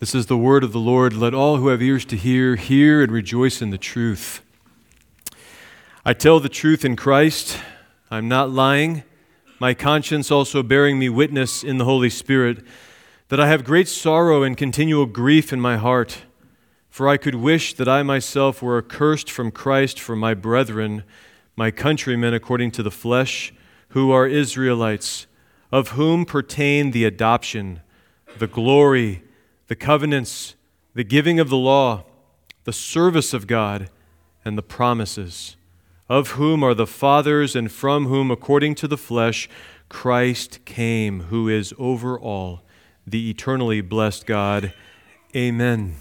This is the word of the Lord. Let all who have ears to hear hear and rejoice in the truth. I tell the truth in Christ. I'm not lying. My conscience also bearing me witness in the Holy Spirit that I have great sorrow and continual grief in my heart. For I could wish that I myself were accursed from Christ for my brethren, my countrymen according to the flesh, who are Israelites, of whom pertain the adoption, the glory, the covenants, the giving of the law, the service of God, and the promises, of whom are the fathers, and from whom, according to the flesh, Christ came, who is over all, the eternally blessed God. Amen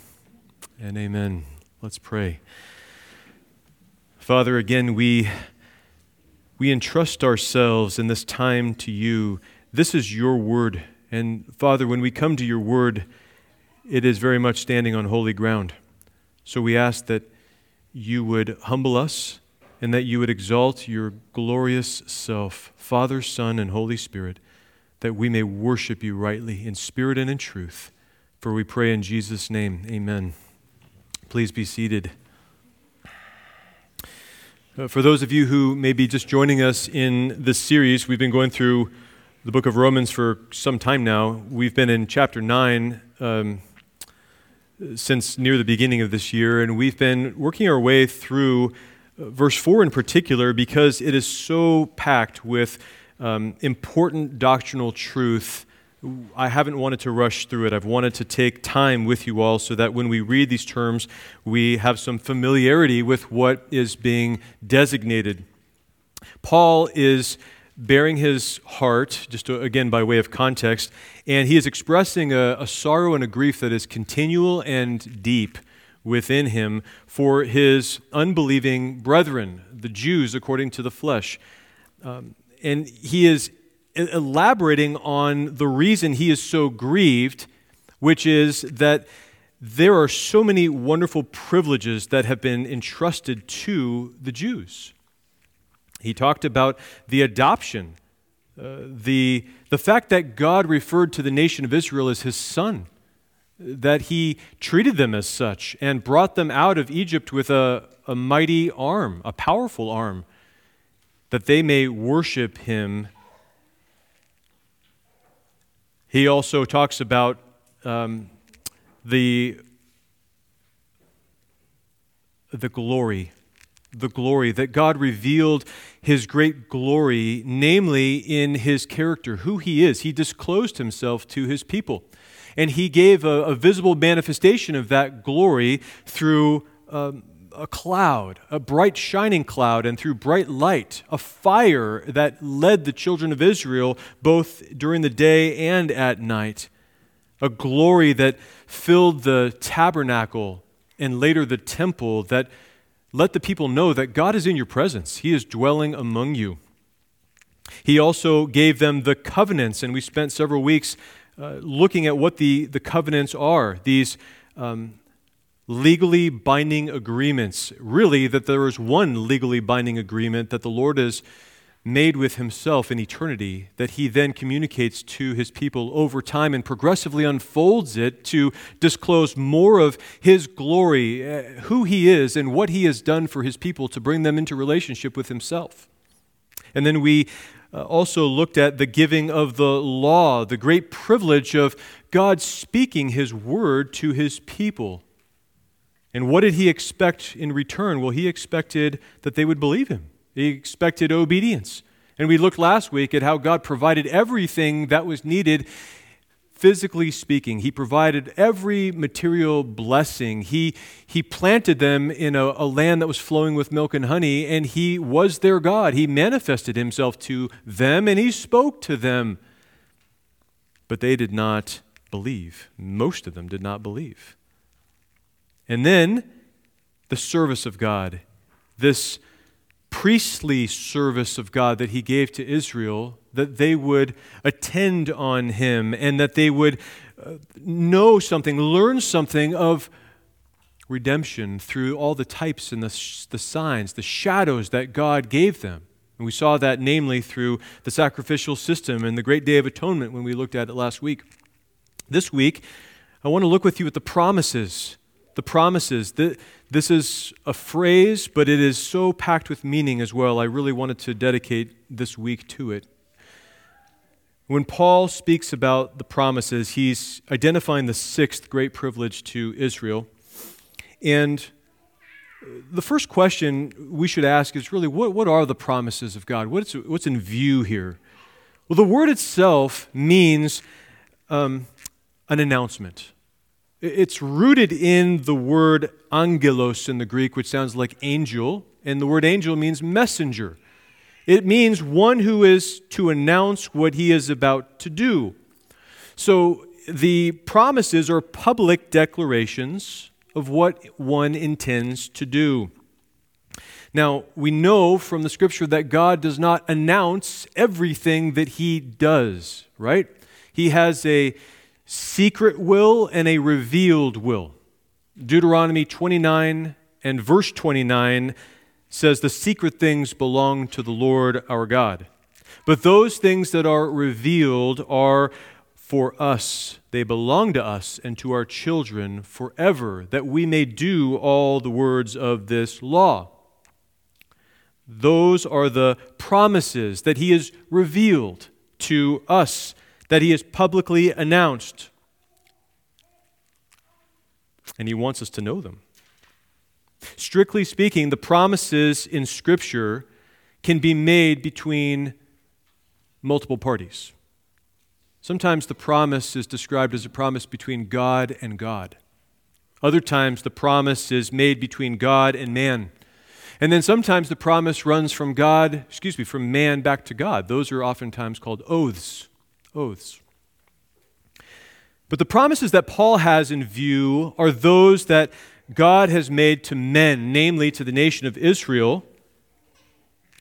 and amen. Let's pray. Father, again, we, we entrust ourselves in this time to you. This is your word. And Father, when we come to your word, it is very much standing on holy ground. So we ask that you would humble us and that you would exalt your glorious self, Father, Son, and Holy Spirit, that we may worship you rightly in spirit and in truth. For we pray in Jesus' name, amen. Please be seated. Uh, for those of you who may be just joining us in this series, we've been going through the book of Romans for some time now. We've been in chapter 9. Um, since near the beginning of this year, and we've been working our way through uh, verse 4 in particular because it is so packed with um, important doctrinal truth. I haven't wanted to rush through it. I've wanted to take time with you all so that when we read these terms, we have some familiarity with what is being designated. Paul is bearing his heart, just to, again by way of context, and he is expressing a, a, sorrow and a grief that is continual and deep within him for his unbelieving brethren, the Jews according to the flesh. Um, and he is elaborating on the reason he is so grieved, which is that there are so many wonderful privileges that have been entrusted to the Jews. He talked about the adoption, uh, the, the fact that God referred to the nation of Israel as his son, that he treated them as such and brought them out of Egypt with a, a mighty arm, a powerful arm, that they may worship him. He also talks about um, the, the glory the glory, that God revealed his great glory, namely in his character, who he is. He disclosed himself to his people. And he gave a, a visible manifestation of that glory through um, a cloud, a bright shining cloud, and through bright light, a fire that led the children of Israel both during the day and at night, a glory that filled the tabernacle and later the temple that let the people know that God is in your presence, He is dwelling among you. He also gave them the covenants, and we spent several weeks uh, looking at what the, the covenants are these um, legally binding agreements. Really, that there is one legally binding agreement that the Lord has made with himself in eternity that he then communicates to his people over time and progressively unfolds it to disclose more of his glory, uh, who he is, and what he has done for his people to bring them into relationship with himself. And then we uh, also looked at the giving of the law, the great privilege of God speaking his word to his people. And what did he expect in return? Well, he expected that they would believe him. He expected obedience. And we looked last week at how God provided everything that was needed physically speaking. He provided every material blessing. He, he planted them in a, a, land that was flowing with milk and honey, and He was their God. He manifested Himself to them, and He spoke to them. But they did not believe. Most of them did not believe. And then the service of God, this priestly service of God that he gave to Israel, that they would attend on him and that they would uh, know something, learn something of redemption through all the types and the, the signs, the shadows that God gave them. And we saw that namely through the sacrificial system and the great day of atonement when we looked at it last week. This week, I want to look with you at the promises. The promises. This is a phrase, but it is so packed with meaning as well. I really wanted to dedicate this week to it. When Paul speaks about the promises, he's identifying the sixth great privilege to Israel. And the first question we should ask is really what, what are the promises of God? What's, what's in view here? Well, the word itself means um, an announcement. It's rooted in the word angelos in the Greek, which sounds like angel, and the word angel means messenger. It means one who is to announce what he is about to do. So the promises are public declarations of what one intends to do. Now, we know from the scripture that God does not announce everything that he does, right? He has a secret will and a revealed will. Deuteronomy 29 and verse 29 says, The secret things belong to the Lord our God. But those things that are revealed are for us. They belong to us and to our children forever, that we may do all the words of this law. Those are the promises that He has revealed to us, that He has publicly announced. And He wants us to know them. Strictly speaking, the promises in Scripture can be made between multiple parties. Sometimes the promise is described as a promise between God and God. Other times the promise is made between God and man. And then sometimes the promise runs from God, excuse me, from man back to God. Those are oftentimes called oaths. Oaths. But the promises that Paul has in view are those that God has made to men, namely to the nation of Israel.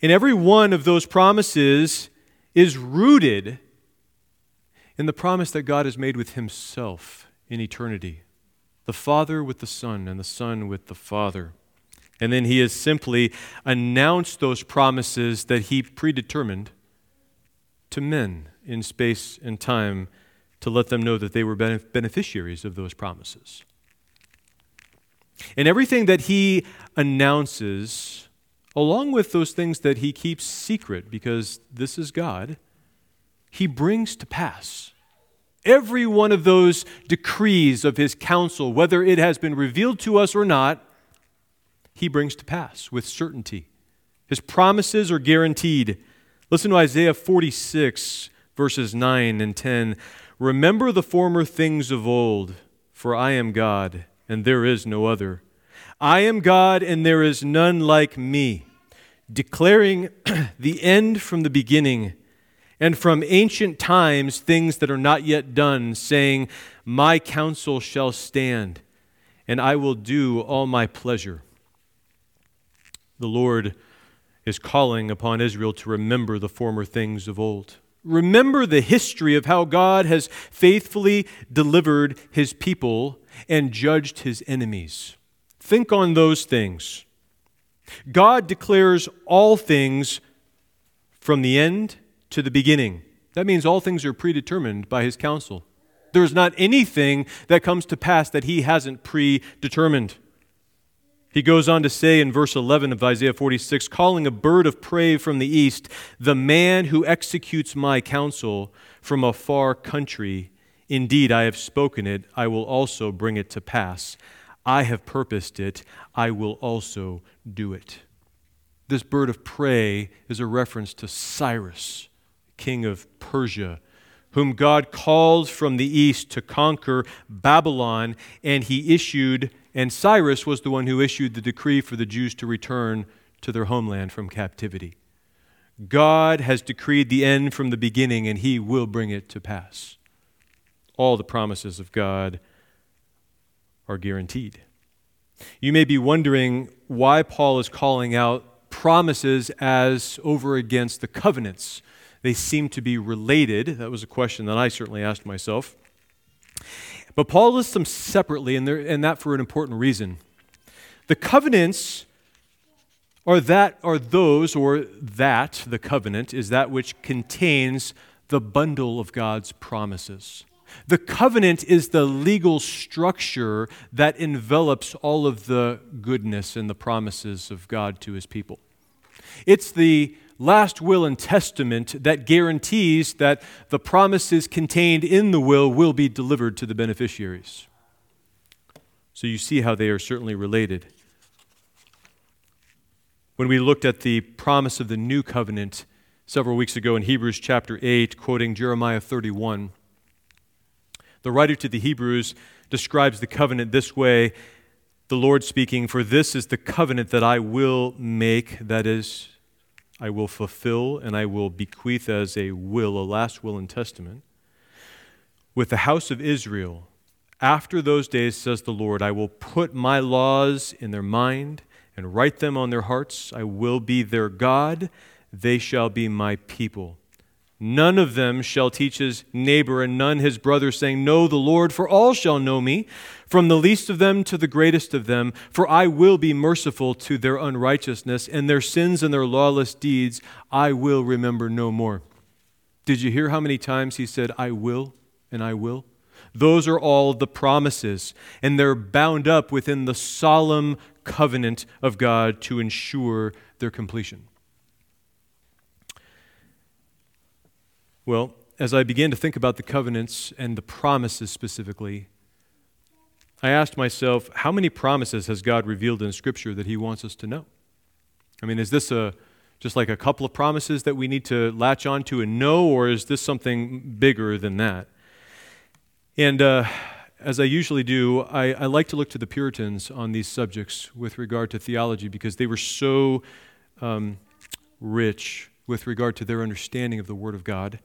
And every one of those promises is rooted in the promise that God has made with Himself in eternity the Father with the Son, and the Son with the Father. And then He has simply announced those promises that He predetermined to men in space and time to let them know that they were beneficiaries of those promises. And everything that He announces, along with those things that He keeps secret, because this is God he brings to pass. Every one of those decrees of his counsel, whether it has been revealed to us or not, he brings to pass with certainty. His promises are guaranteed. Listen to Isaiah 46, verses 9 and 10. Remember the former things of old, for I am God, and there is no other. I am God, and there is none like me, declaring the end from the beginning and from ancient times things that are not yet done, saying, My counsel shall stand, and I will do all my pleasure. The Lord is calling upon Israel to remember the former things of old. Remember the history of how God has faithfully delivered his people and judged his enemies. Think on those things. God declares all things from the end to the beginning. That means all things are predetermined by his counsel. There is not anything that comes to pass that he hasn't predetermined. He goes on to say in verse 11 of Isaiah 46 calling a bird of prey from the east, the man who executes my counsel from a far country. Indeed, I have spoken it, I will also bring it to pass. I have purposed it, I will also do it. This bird of prey is a reference to Cyrus king of Persia, whom God called from the east to conquer Babylon, and he issued, and Cyrus was the one who issued the decree for the Jews to return to their homeland from captivity. God has decreed the end from the beginning, and he will bring it to pass. All the promises of God are guaranteed. You may be wondering why Paul is calling out promises as over against the covenants they seem to be related. That was a question that I certainly asked myself. But Paul lists them separately, and, and that for an important reason. The covenants are that are those, or that, the covenant, is that which contains the bundle of God's promises. The covenant is the legal structure that envelops all of the goodness and the promises of God to his people. It's the last will and testament that guarantees that the promises contained in the will will be delivered to the beneficiaries. So you see how they are certainly related. When we looked at the promise of the new covenant several weeks ago in Hebrews chapter 8, quoting Jeremiah 31, the writer to the Hebrews describes the covenant this way the Lord speaking, For this is the covenant that I will make, that is, I will fulfill and I will bequeath as a will, a last will and testament, with the house of Israel. After those days, says the Lord, I will put my laws in their mind and write them on their hearts. I will be their God, they shall be my people. None of them shall teach his neighbor and none his brother, saying, Know the Lord, for all shall know me, from the least of them to the greatest of them. For I will be merciful to their unrighteousness, and their sins and their lawless deeds I will remember no more. Did you hear how many times he said, I will and I will? Those are all the promises, and they're bound up within the solemn covenant of God to ensure their completion. Well, as I began to think about the covenants and the promises specifically, I asked myself, how many promises has God revealed in Scripture that He wants us to know? I mean, is this a just like a couple of promises that we need to latch onto and know, or is this something bigger than that? And uh, as I usually do, I, I, like to look to the Puritans on these subjects with regard to theology because they were so um, rich with regard to their understanding of the Word of God.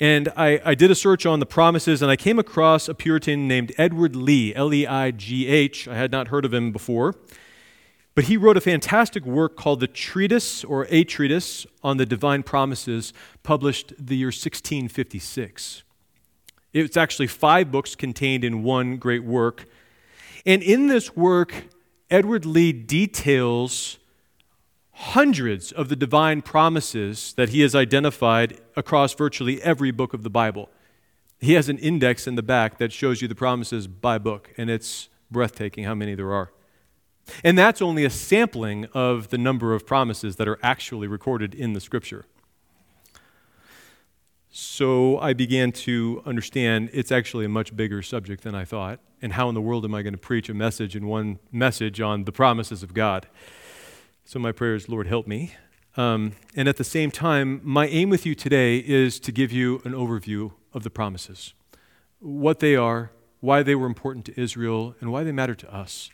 And I, I did a search on the promises, and I came across a Puritan named Edward Leigh, L E I G H. I had not heard of him before. But he wrote a fantastic work called The Treatise or A Treatise on the Divine Promises, published the year 1656. It's actually five books contained in one great work. And in this work, Edward Leigh details hundreds of the divine promises that he has identified across virtually every book of the Bible. He has an index in the back that shows you the promises by book, and it's breathtaking how many there are. And that's only a sampling of the number of promises that are actually recorded in the scripture. So I began to understand it's actually a much bigger subject than I thought. And how in the world am I going to preach a message in one message on the promises of God? So my prayer is, Lord, help me. Um, and at the same time, my aim with you today is to give you an overview of the promises what they are, why they were important to Israel, and why they matter to us.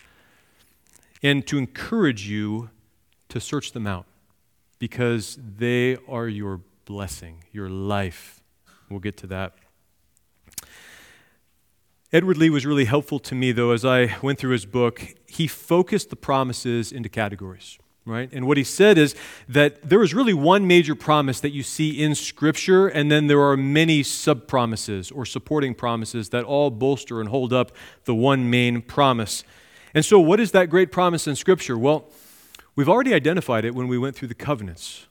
And to encourage you to search them out because they are your blessing, your life. We'll get to that. Edward Leigh was really helpful to me, though, as I went through his book. He focused the promises into categories right? And what he said is that there is really one major promise that you see in Scripture, and then there are many sub promises or supporting promises that all bolster and hold up the one main promise. And so, what is that great promise in Scripture? Well, we've already identified it when we went through the covenants.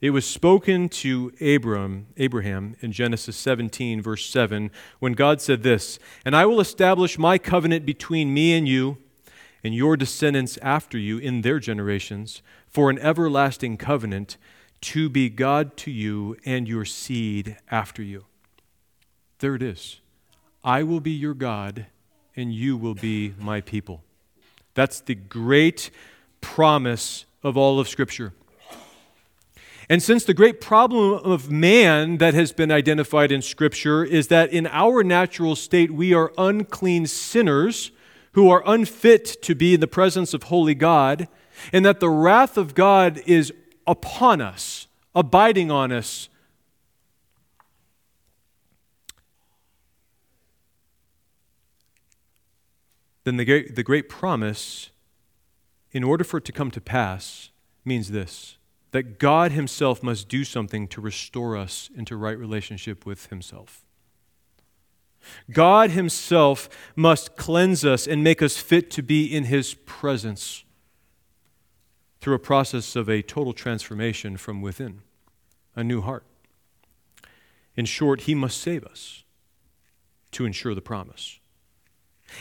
It was spoken to Abram, Abraham in Genesis 17, verse 7, when God said this And I will establish my covenant between me and you and your descendants after you in their generations for an everlasting covenant to be God to you and your seed after you. There it is. I will be your God and you will be my people. That's the great promise of all of Scripture. And since the great problem of man that has been identified in Scripture is that in our natural state we are unclean sinners who are unfit to be in the presence of holy God, and that the wrath of God is upon us, abiding on us. Then the great, the great promise, in order for it to come to pass, means this that God Himself must do something to restore us into right relationship with Himself. God Himself must cleanse us and make us fit to be in His presence through a process of a total transformation from within, a new heart. In short, He must save us. to ensure the promise.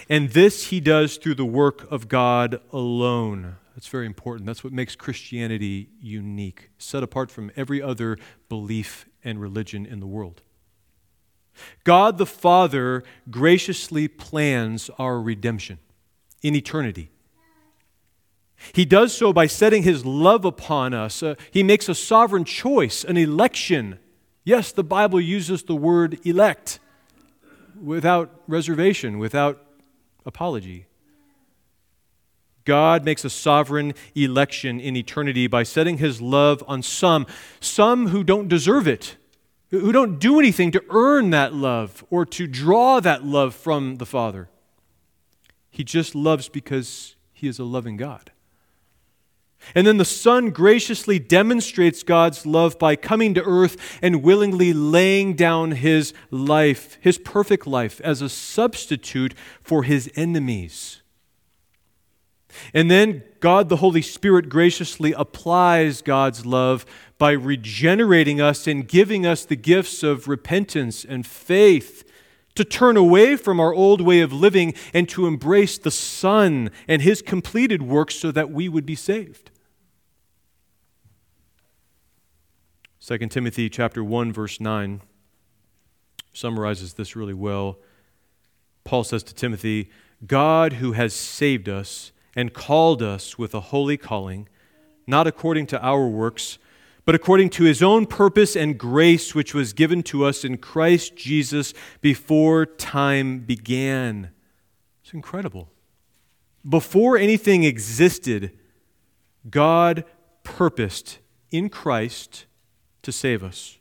And this he does through the work of God alone. That's very important. That's what makes Christianity unique, set apart from every other belief and religion in the world. God the Father graciously plans our redemption in eternity. He does so by setting his love upon us. Uh, he makes a sovereign choice, an election. Yes, the Bible uses the word elect without reservation, without apology. God makes a sovereign election in eternity by setting his love on some, some who don't deserve it, who don't do anything to earn that love or to draw that love from the Father. He just loves because he is a loving God. And then the Son graciously demonstrates God's love by coming to earth and willingly laying down his life, his perfect life, as a substitute for his enemies. And then God the Holy Spirit graciously applies God's love by regenerating us and giving us the gifts of repentance and faith to turn away from our old way of living and to embrace the Son and his completed work so that we would be saved. 2 Timothy chapter 1 verse 9 summarizes this really well. Paul says to Timothy, God who has saved us and called us with a holy calling, not according to our works, but according to his own purpose and grace which was given to us in Christ Jesus before time began. It's incredible. Before anything existed, God purposed in Christ to save us.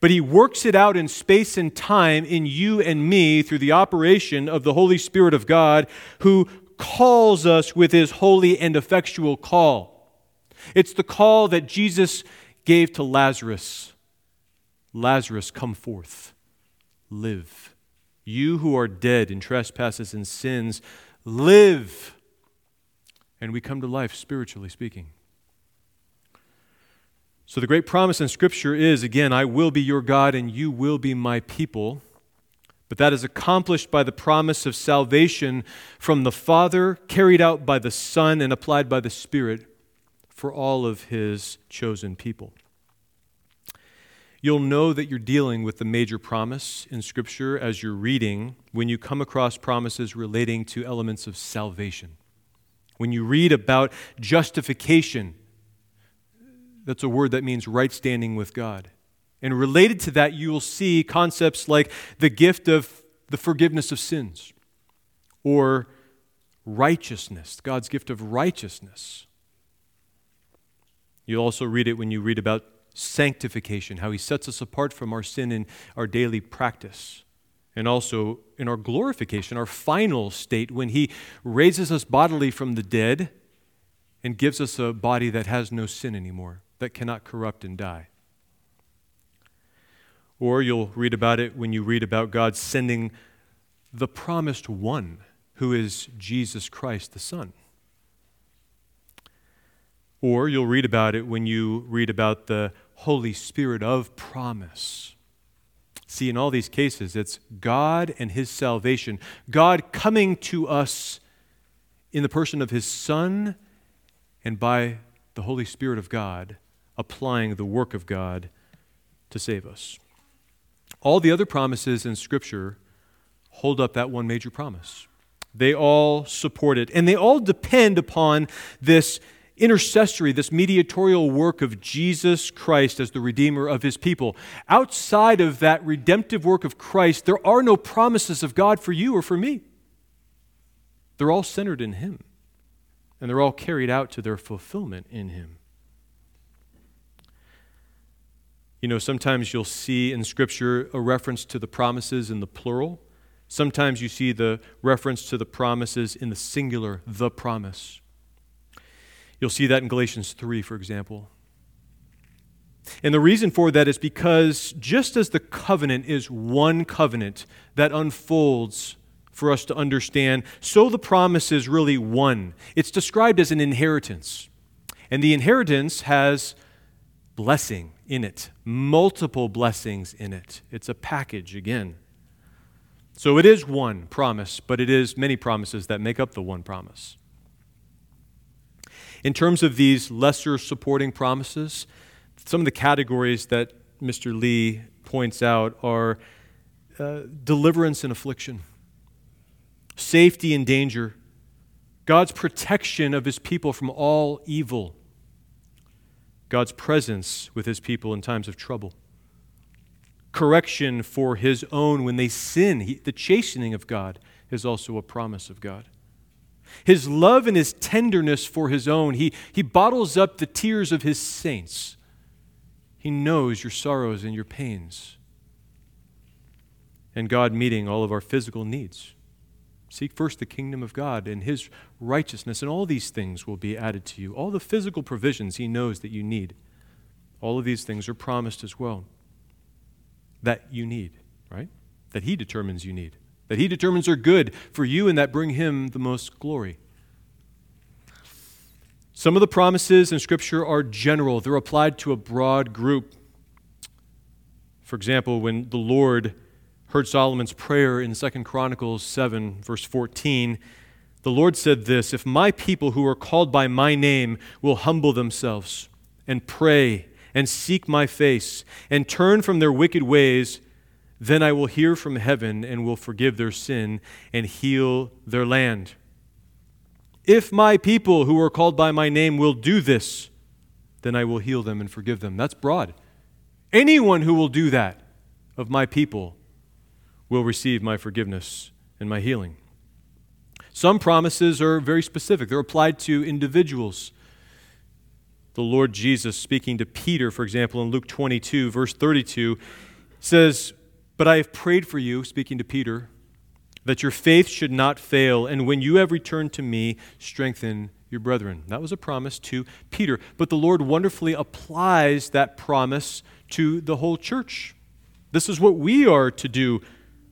But he works it out in space and time in you and me through the operation of the Holy Spirit of God, who calls us with his holy and effectual call. It's the call that Jesus gave to Lazarus Lazarus, come forth, live. You who are dead in trespasses and sins, live. And we come to life, spiritually speaking. So, the great promise in Scripture is again, I will be your God and you will be my people. But that is accomplished by the promise of salvation from the Father, carried out by the Son, and applied by the Spirit for all of his chosen people. You'll know that you're dealing with the major promise in Scripture as you're reading when you come across promises relating to elements of salvation. When you read about justification, that's a word that means right standing with God. And related to that, you will see concepts like the gift of the forgiveness of sins or righteousness, God's gift of righteousness. You'll also read it when you read about sanctification, how He sets us apart from our sin in our daily practice. And also in our glorification, our final state, when He raises us bodily from the dead and gives us a body that has no sin anymore that cannot corrupt and die. Or you'll read about it when you read about God sending the promised one, who is Jesus Christ the Son. Or you'll read about it when you read about the Holy Spirit of promise. See, in all these cases, it's God and His salvation, God coming to us in the person of His Son and by the Holy Spirit of God applying the work of God to save us. All the other promises in Scripture hold up that one major promise. They all support it, and they all depend upon this intercessory, this mediatorial work of Jesus Christ as the Redeemer of His people. Outside of that redemptive work of Christ, there are no promises of God for you or for me. They're all centered in Him, and they're all carried out to their fulfillment in Him. You know, sometimes you'll see in Scripture a reference to the promises in the plural. Sometimes you see the reference to the promises in the singular, the promise. You'll see that in Galatians 3, for example. And the reason for that is because just as the covenant is one covenant that unfolds for us to understand, so the promise is really one. It's described as an inheritance. And the inheritance has blessing in it, multiple blessings in it. It's a package again. So it is one promise, but it is many promises that make up the one promise. In terms of these lesser supporting promises, some of the categories that Mr. Leigh points out are uh, deliverance and affliction, safety and danger, God's protection of his people from all evil, God's presence with his people in times of trouble, correction for his own when they sin. He, the chastening of God is also a promise of God. His love and his tenderness for his own, he, he bottles up the tears of his saints. He knows your sorrows and your pains. And God meeting all of our physical needs. Seek first the kingdom of God and his righteousness, and all these things will be added to you. All the physical provisions he knows that you need. All of these things are promised as well. That you need, right? That he determines you need. That he determines are good for you and that bring him the most glory. Some of the promises in Scripture are general, they're applied to a broad group. For example, when the Lord heard Solomon's prayer in 2 Chronicles 7, verse 14, the Lord said this If my people who are called by my name will humble themselves and pray and seek my face and turn from their wicked ways, then I will hear from heaven and will forgive their sin and heal their land. If my people who are called by my name will do this, then I will heal them and forgive them. That's broad. Anyone who will do that of my people will receive my forgiveness and my healing. Some promises are very specific, they're applied to individuals. The Lord Jesus, speaking to Peter, for example, in Luke 22, verse 32, says, But I have prayed for you, speaking to Peter, that your faith should not fail, and when you have returned to me, strengthen your brethren. That was a promise to Peter. But the Lord wonderfully applies that promise to the whole church. This is what we are to do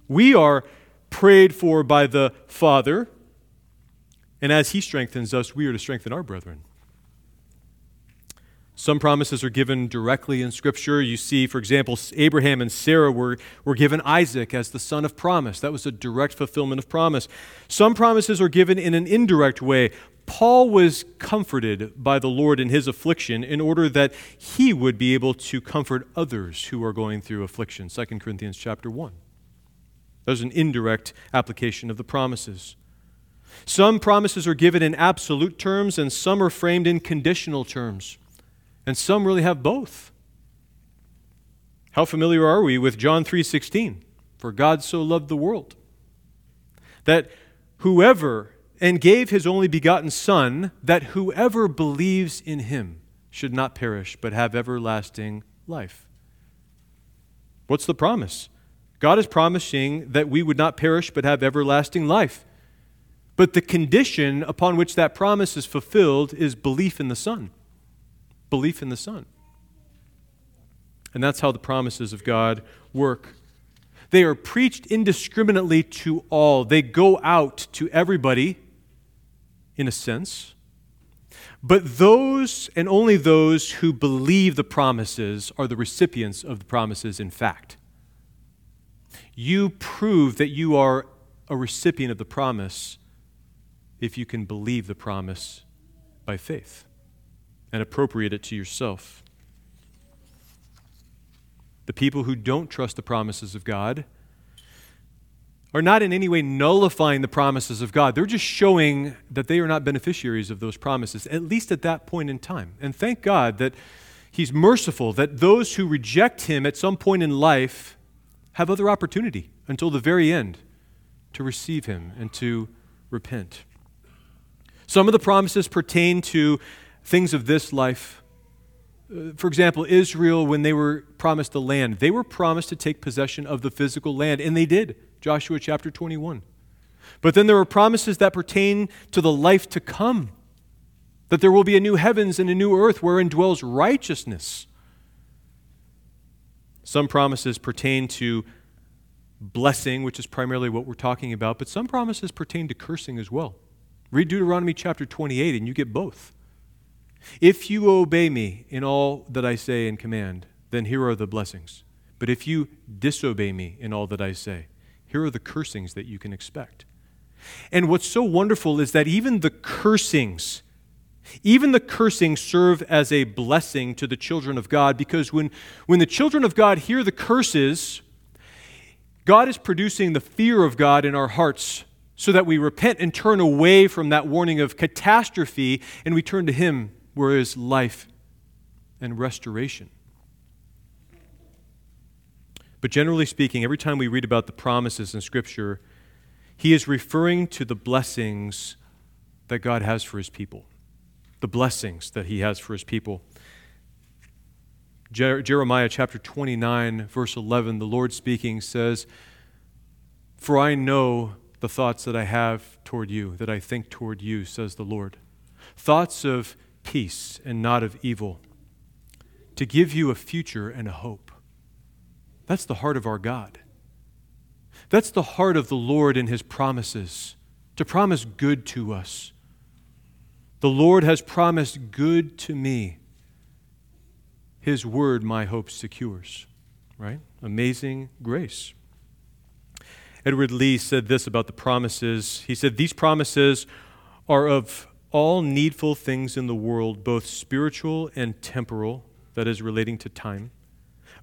we are prayed for by the Father, and as He strengthens us, we are to strengthen our brethren. Some promises are given directly in Scripture. You see, for example, Abraham and Sarah were, were given Isaac as the son of promise. That was a direct fulfillment of promise. Some promises are given in an indirect way. Paul was comforted by the Lord in his affliction in order that he would be able to comfort others who are going through affliction. 2 Corinthians chapter 1. There's an indirect application of the promises. Some promises are given in absolute terms, and some are framed in conditional terms. And some really have both. How familiar are we with John 3:16? For God so loved the world that whoever and gave his only begotten son that whoever believes in him should not perish but have everlasting life. What's the promise? God is promising that we would not perish but have everlasting life. But the condition upon which that promise is fulfilled is belief in the Son. Belief in the Son. And that's how the promises of God work. They are preached indiscriminately to all, they go out to everybody, in a sense. But those and only those who believe the promises are the recipients of the promises in fact you prove that you are a recipient of the promise if you can believe the promise by faith and appropriate it to yourself. The people who don't trust the promises of God are not in any way nullifying the promises of God. They're just showing that they are not beneficiaries of those promises, at least at that point in time. And thank God that He's merciful, that those who reject Him at some point in life have other opportunity until the very end to receive him and to repent. Some of the promises pertain to things of this life. Uh, for example, Israel, when they were promised the land, they were promised to take possession of the physical land, and they did. Joshua chapter 21. But then there are promises that pertain to the life to come, that there will be a new heavens and a new earth wherein dwells righteousness. Some promises pertain to blessing, which is primarily what we're talking about, but some promises pertain to cursing as well. Read Deuteronomy chapter 28 and you get both. If you obey me in all that I say and command, then here are the blessings. But if you disobey me in all that I say, Here are the cursings that you can expect. And what's so wonderful is that even the cursings, even the cursings serve as a blessing to the children of God because when, when the children of God hear the curses, God is producing the fear of God in our hearts so that we repent and turn away from that warning of catastrophe and we turn to Him where is life and restoration. But generally speaking, every time we read about the promises in Scripture, he is referring to the blessings that God has for his people. The blessings that he has for his people. Jer- Jeremiah chapter 29, verse 11, the Lord speaking says, For I know the thoughts that I have toward you, that I think toward you, says the Lord. Thoughts of peace and not of evil, to give you a future and a hope. That's the heart of our God. That's the heart of the Lord in His promises, to promise good to us. The Lord has promised good to me. His word my hope secures. Right? Amazing grace. Edward Leigh said this about the promises. He said, These promises are of all needful things in the world, both spiritual and temporal, that is, relating to time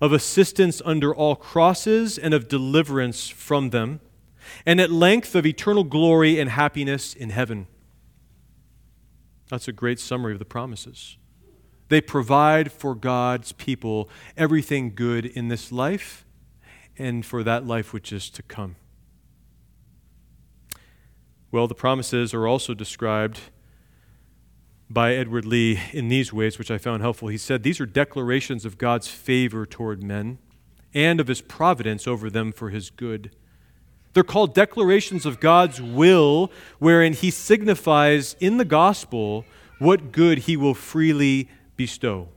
of assistance under all crosses and of deliverance from them, and at length of eternal glory and happiness in heaven. That's a great summary of the promises. They provide for God's people everything good in this life and for that life which is to come. Well, the promises are also described by Edward Leigh in these ways, which I found helpful. He said, These are declarations of God's favor toward men and of his providence over them for his good. They're called declarations of God's will, wherein he signifies in the gospel what good he will freely bestow.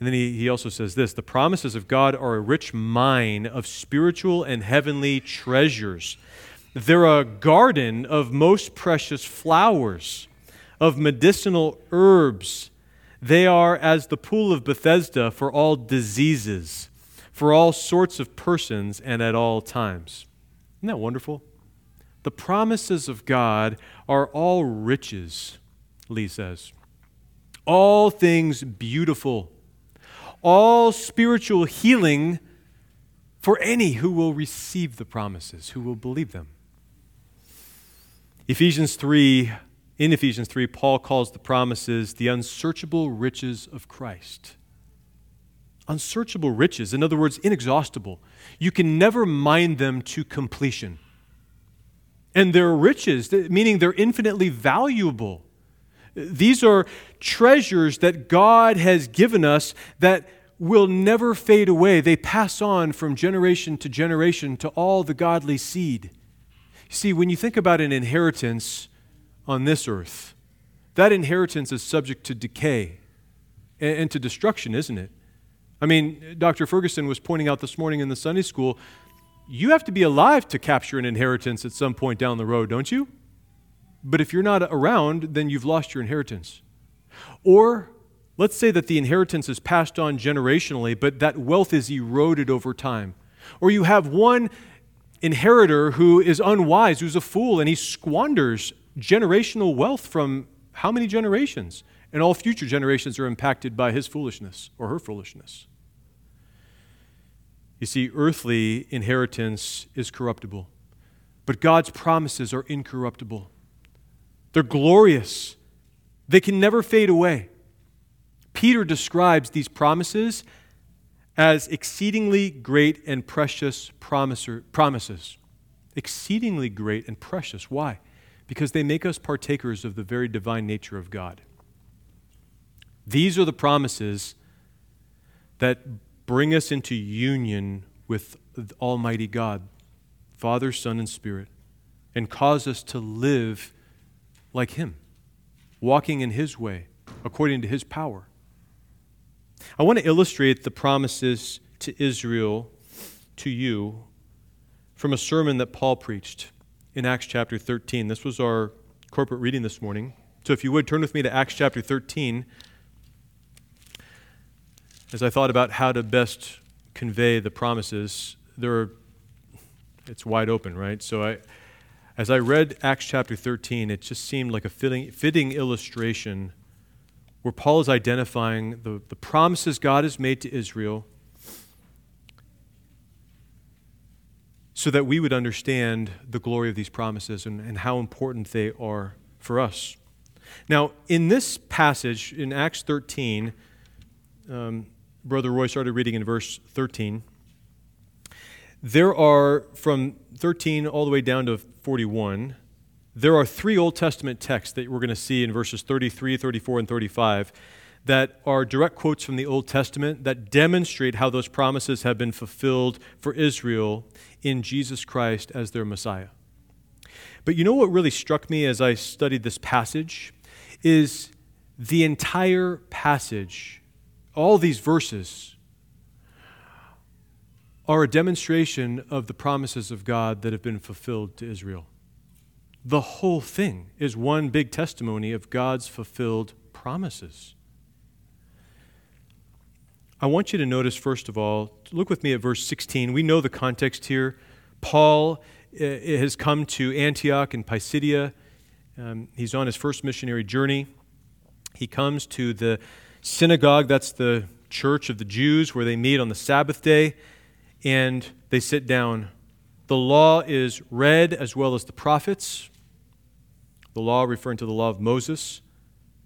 And then he, he also says this the promises of God are a rich mine of spiritual and heavenly treasures. They're a garden of most precious flowers of medicinal herbs. They are as the pool of Bethesda for all diseases, for all sorts of persons, and at all times. Isn't that wonderful? The promises of God are all riches, Leigh says. All things beautiful, all spiritual healing for any who will receive the promises, who will believe them. Ephesians 3 in Ephesians 3, Paul calls the promises the unsearchable riches of Christ. Unsearchable riches, in other words, inexhaustible. You can never mine them to completion. And they're riches, meaning they're infinitely valuable. These are treasures that God has given us that will never fade away. They pass on from generation to generation to all the godly seed. See, when you think about an inheritance, on this earth. That inheritance is subject to decay and to destruction, isn't it? I mean, Dr. Ferguson was pointing out this morning in the Sunday school you have to be alive to capture an inheritance at some point down the road, don't you? But if you're not around, then you've lost your inheritance. Or let's say that the inheritance is passed on generationally, but that wealth is eroded over time. Or you have one inheritor who is unwise, who's a fool, and he squanders generational wealth from how many generations? And all future generations are impacted by his foolishness or her foolishness. You see, earthly inheritance is corruptible, but God's promises are incorruptible. They're glorious, they can never fade away. Peter describes these promises as exceedingly great and precious promiser, promises. Exceedingly great and precious. Why? because they make us partakers of the very divine nature of God. These are the promises that bring us into union with Almighty God, Father, Son, and Spirit, and cause us to live like Him, walking in His way, according to His power. I want to illustrate the promises to Israel to you from a sermon that Paul preached in Acts chapter 13. This was our corporate reading this morning. So if you would turn with me to Acts chapter 13 as I thought about how to best convey the promises, there are it's wide open, right? So I, as I read Acts chapter 13, it just seemed like a fitting, fitting illustration where Paul is identifying the, the promises God has made to Israel so that we would understand the glory of these promises and, and how important they are for us. Now, in this passage, in Acts 13, um, Brother Roy started reading in verse 13. There are, from 13 all the way down to 41, there are three Old Testament texts that we're going to see in verses 33, 34, and 35 that are direct quotes from the Old Testament that demonstrate how those promises have been fulfilled for Israel in Jesus Christ as their Messiah. But you know what really struck me as I studied this passage is the entire passage, all these verses, are a demonstration of the promises of God that have been fulfilled to Israel. The whole thing is one big testimony of God's fulfilled promises. I want you to notice, first of all, look with me at verse 16. We know the context here. Paul uh, has come to Antioch in Pisidia. Um, he's on his first missionary journey. He comes to the synagogue, that's the church of the Jews, where they meet on the Sabbath day, and they sit down. The law is read as well as the prophets. The law referring to the law of Moses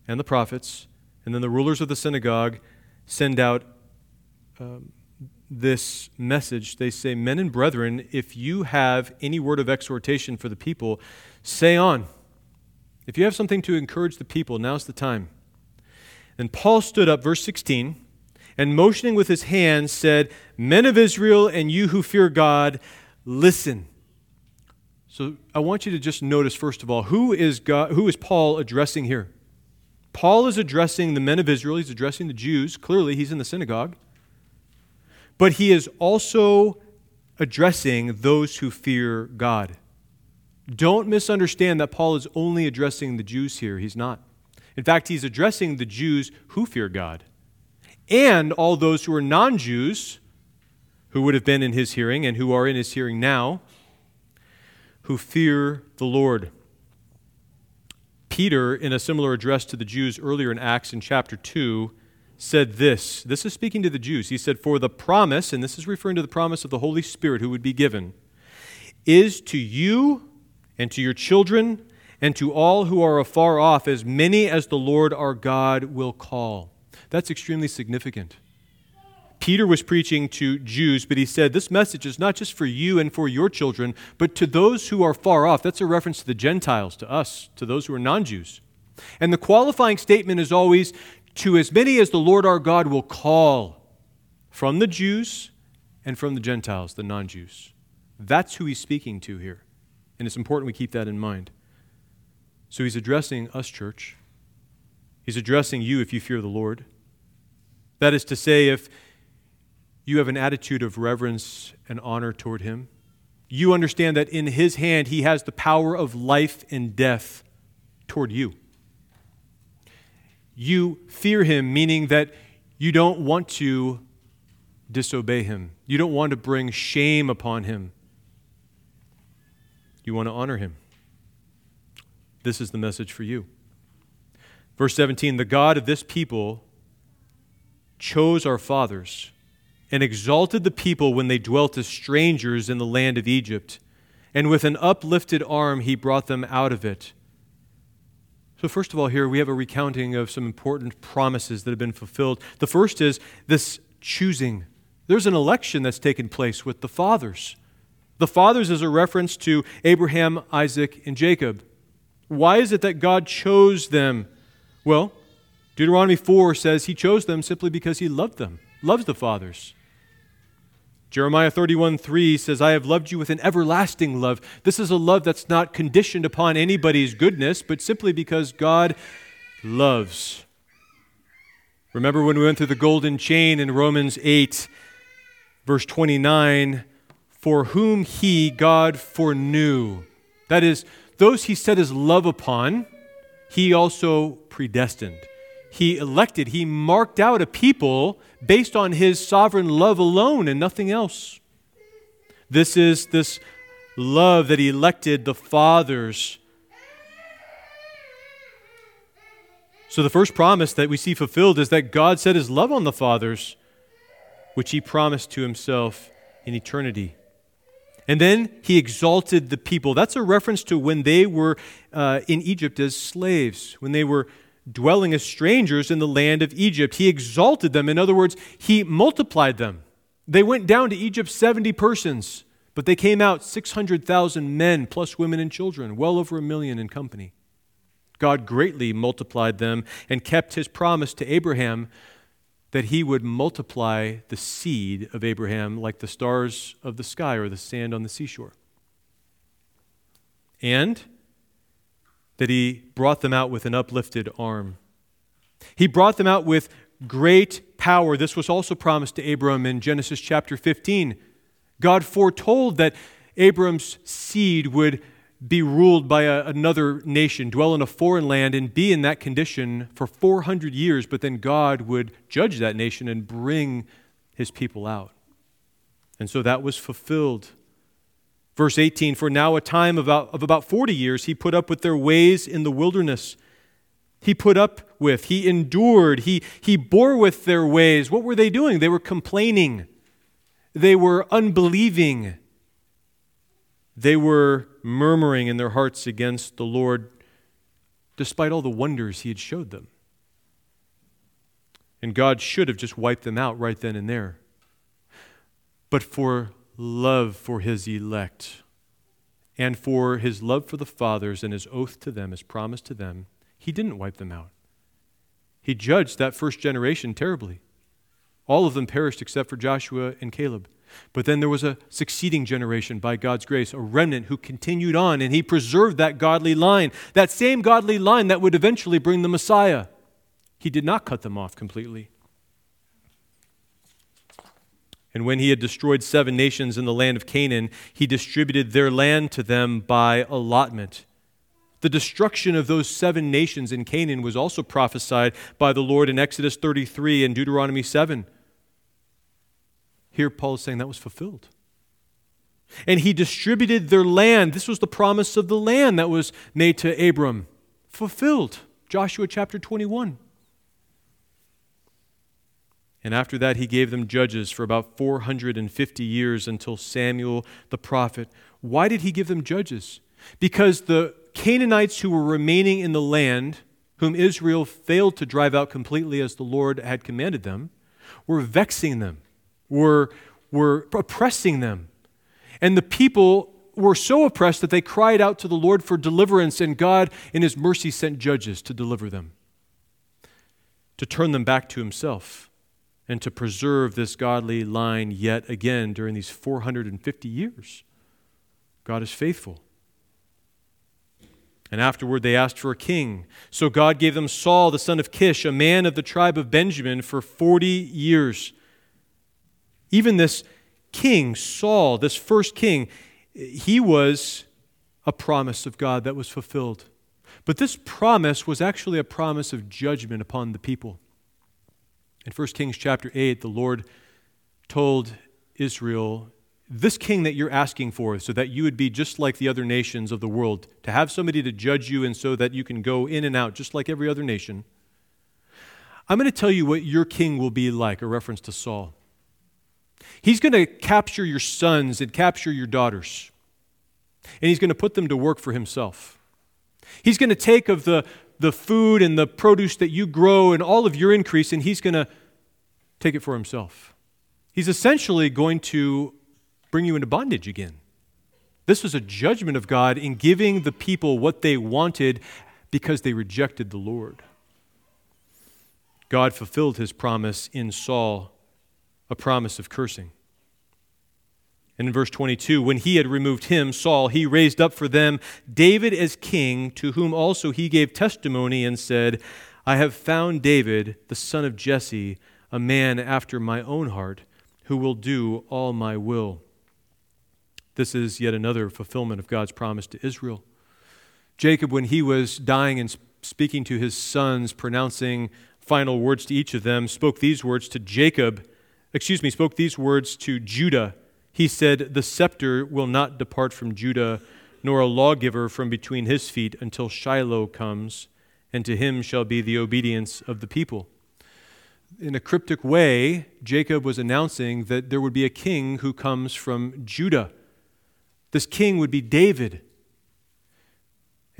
and the prophets. And then the rulers of the synagogue send out um, this message. They say, Men and brethren, if you have any word of exhortation for the people, say on. If you have something to encourage the people, now's the time. Then Paul stood up, verse 16, and motioning with his hand said, Men of Israel and you who fear God, listen. So I want you to just notice, first of all, who is, God, who is Paul addressing here? Paul is addressing the men of Israel. He's addressing the Jews. Clearly, he's in the synagogue but he is also addressing those who fear God. Don't misunderstand that Paul is only addressing the Jews here. He's not. In fact, he's addressing the Jews who fear God and all those who are non Jews who would have been in his hearing and who are in his hearing now who fear the Lord. Peter, in a similar address to the Jews earlier in Acts in chapter 2, said this. This is speaking to the Jews. He said, For the promise, and this is referring to the promise of the Holy Spirit who would be given, is to you and to your children and to all who are afar off, as many as the Lord our God will call. That's extremely significant. Peter was preaching to Jews, but he said, This message is not just for you and for your children, but to those who are far off. That's a reference to the Gentiles, to us, to those who are non Jews. And the qualifying statement is always to as many as the Lord our God will call from the Jews and from the Gentiles, the non Jews. That's who he's speaking to here. And it's important we keep that in mind. So he's addressing us, church. He's addressing you if you fear the Lord. That is to say, if you have an attitude of reverence and honor toward him, you understand that in his hand he has the power of life and death toward you you fear him, meaning that you don't want to disobey him. You don't want to bring shame upon him. You want to honor him. This is the message for you. Verse 17 The God of this people chose our fathers and exalted the people when they dwelt as strangers in the land of Egypt. And with an uplifted arm, he brought them out of it so, first of all, here we have a recounting of some important promises that have been fulfilled. The first is this choosing. There's an election that's taken place with the fathers. The fathers is a reference to Abraham, Isaac, and Jacob. Why is it that God chose them? Well, Deuteronomy 4 says he chose them simply because he loved them, loves the fathers. Jeremiah 31 3 says, I have loved you with an everlasting love. This is a love that's not conditioned upon anybody's goodness, but simply because God loves. Remember when we went through the golden chain in Romans 8, verse 29 For whom he, God, foreknew. That is, those he set his love upon, he also predestined he elected, he marked out a people based on his sovereign love alone and nothing else. This is this love that he elected the fathers. So, the first promise that we see fulfilled is that God set his love on the fathers, which he promised to himself in eternity. And then he exalted the people. That's a reference to when they were uh, in Egypt as slaves, when they were dwelling as strangers in the land of Egypt. He exalted them. In other words, he multiplied them. They went down to Egypt 70 persons, but they came out 600,000 men, plus women and children, well over a million in company. God greatly multiplied them and kept his promise to Abraham that he would multiply the seed of Abraham like the stars of the sky or the sand on the seashore. And that he brought them out with an uplifted arm. He brought them out with great power. This was also promised to Abram in Genesis chapter 15. God foretold that Abram's seed would be ruled by a, another nation, dwell in a foreign land, and be in that condition for 400 years, but then God would judge that nation and bring his people out. And so that was fulfilled Verse 18 For now, a time of about, of about 40 years, he put up with their ways in the wilderness. He put up with, he endured, he, he bore with their ways. What were they doing? They were complaining, they were unbelieving, they were murmuring in their hearts against the Lord, despite all the wonders he had showed them. And God should have just wiped them out right then and there. But for love for his elect and for his love for the fathers and his oath to them, his promise to them, he didn't wipe them out. He judged that first generation terribly. All of them perished except for Joshua and Caleb. But then there was a succeeding generation by God's grace, a remnant who continued on, and he preserved that godly line, that same godly line that would eventually bring the Messiah. He did not cut them off completely. And when he had destroyed seven nations in the land of Canaan, he distributed their land to them by allotment. The destruction of those seven nations in Canaan was also prophesied by the Lord in Exodus 33 and Deuteronomy 7. Here, Paul is saying that was fulfilled. And he distributed their land. This was the promise of the land that was made to Abram. Fulfilled. Joshua chapter 21. And after that, he gave them judges for about 450 years until Samuel the prophet. Why did he give them judges? Because the Canaanites who were remaining in the land, whom Israel failed to drive out completely as the Lord had commanded them, were vexing them, were, were oppressing them. And the people were so oppressed that they cried out to the Lord for deliverance, and God, in His mercy, sent judges to deliver them, to turn them back to Himself and to preserve this godly line yet again during these 450 years. God is faithful. And afterward, they asked for a king. So God gave them Saul, the son of Kish, a man of the tribe of Benjamin, for 40 years. Even this king, Saul, this first king, he was a promise of God that was fulfilled. But this promise was actually a promise of judgment upon the people. In 1 Kings chapter 8, the Lord told Israel, This king that you're asking for, so that you would be just like the other nations of the world, to have somebody to judge you and so that you can go in and out just like every other nation. I'm going to tell you what your king will be like, a reference to Saul. He's going to capture your sons and capture your daughters, and he's going to put them to work for himself. He's going to take of the, the food and the produce that you grow and all of your increase, and he's going to take it for himself. He's essentially going to bring you into bondage again. This was a judgment of God in giving the people what they wanted because they rejected the Lord. God fulfilled his promise in Saul, a promise of cursing. And in verse 22, when he had removed him, Saul, he raised up for them David as king, to whom also he gave testimony and said, I have found David, the son of Jesse, a man after my own heart, who will do all my will. This is yet another fulfillment of God's promise to Israel. Jacob, when he was dying and speaking to his sons, pronouncing final words to each of them, spoke these words to Jacob, excuse me, spoke these words to Judah He said, The scepter will not depart from Judah, nor a lawgiver from between his feet until Shiloh comes, and to him shall be the obedience of the people. In a cryptic way, Jacob was announcing that there would be a king who comes from Judah. This king would be David.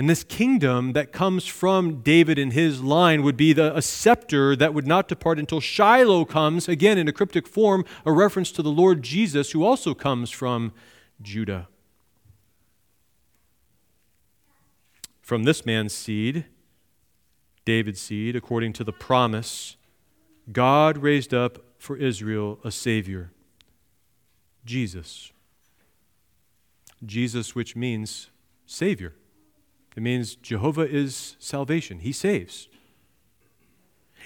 And this kingdom that comes from David and his line would be the, a scepter that would not depart until Shiloh comes, again in a cryptic form, a reference to the Lord Jesus, who also comes from Judah. From this man's seed, David's seed, according to the promise, God raised up for Israel a Savior, Jesus. Jesus, which means Savior. It means Jehovah is salvation, He saves.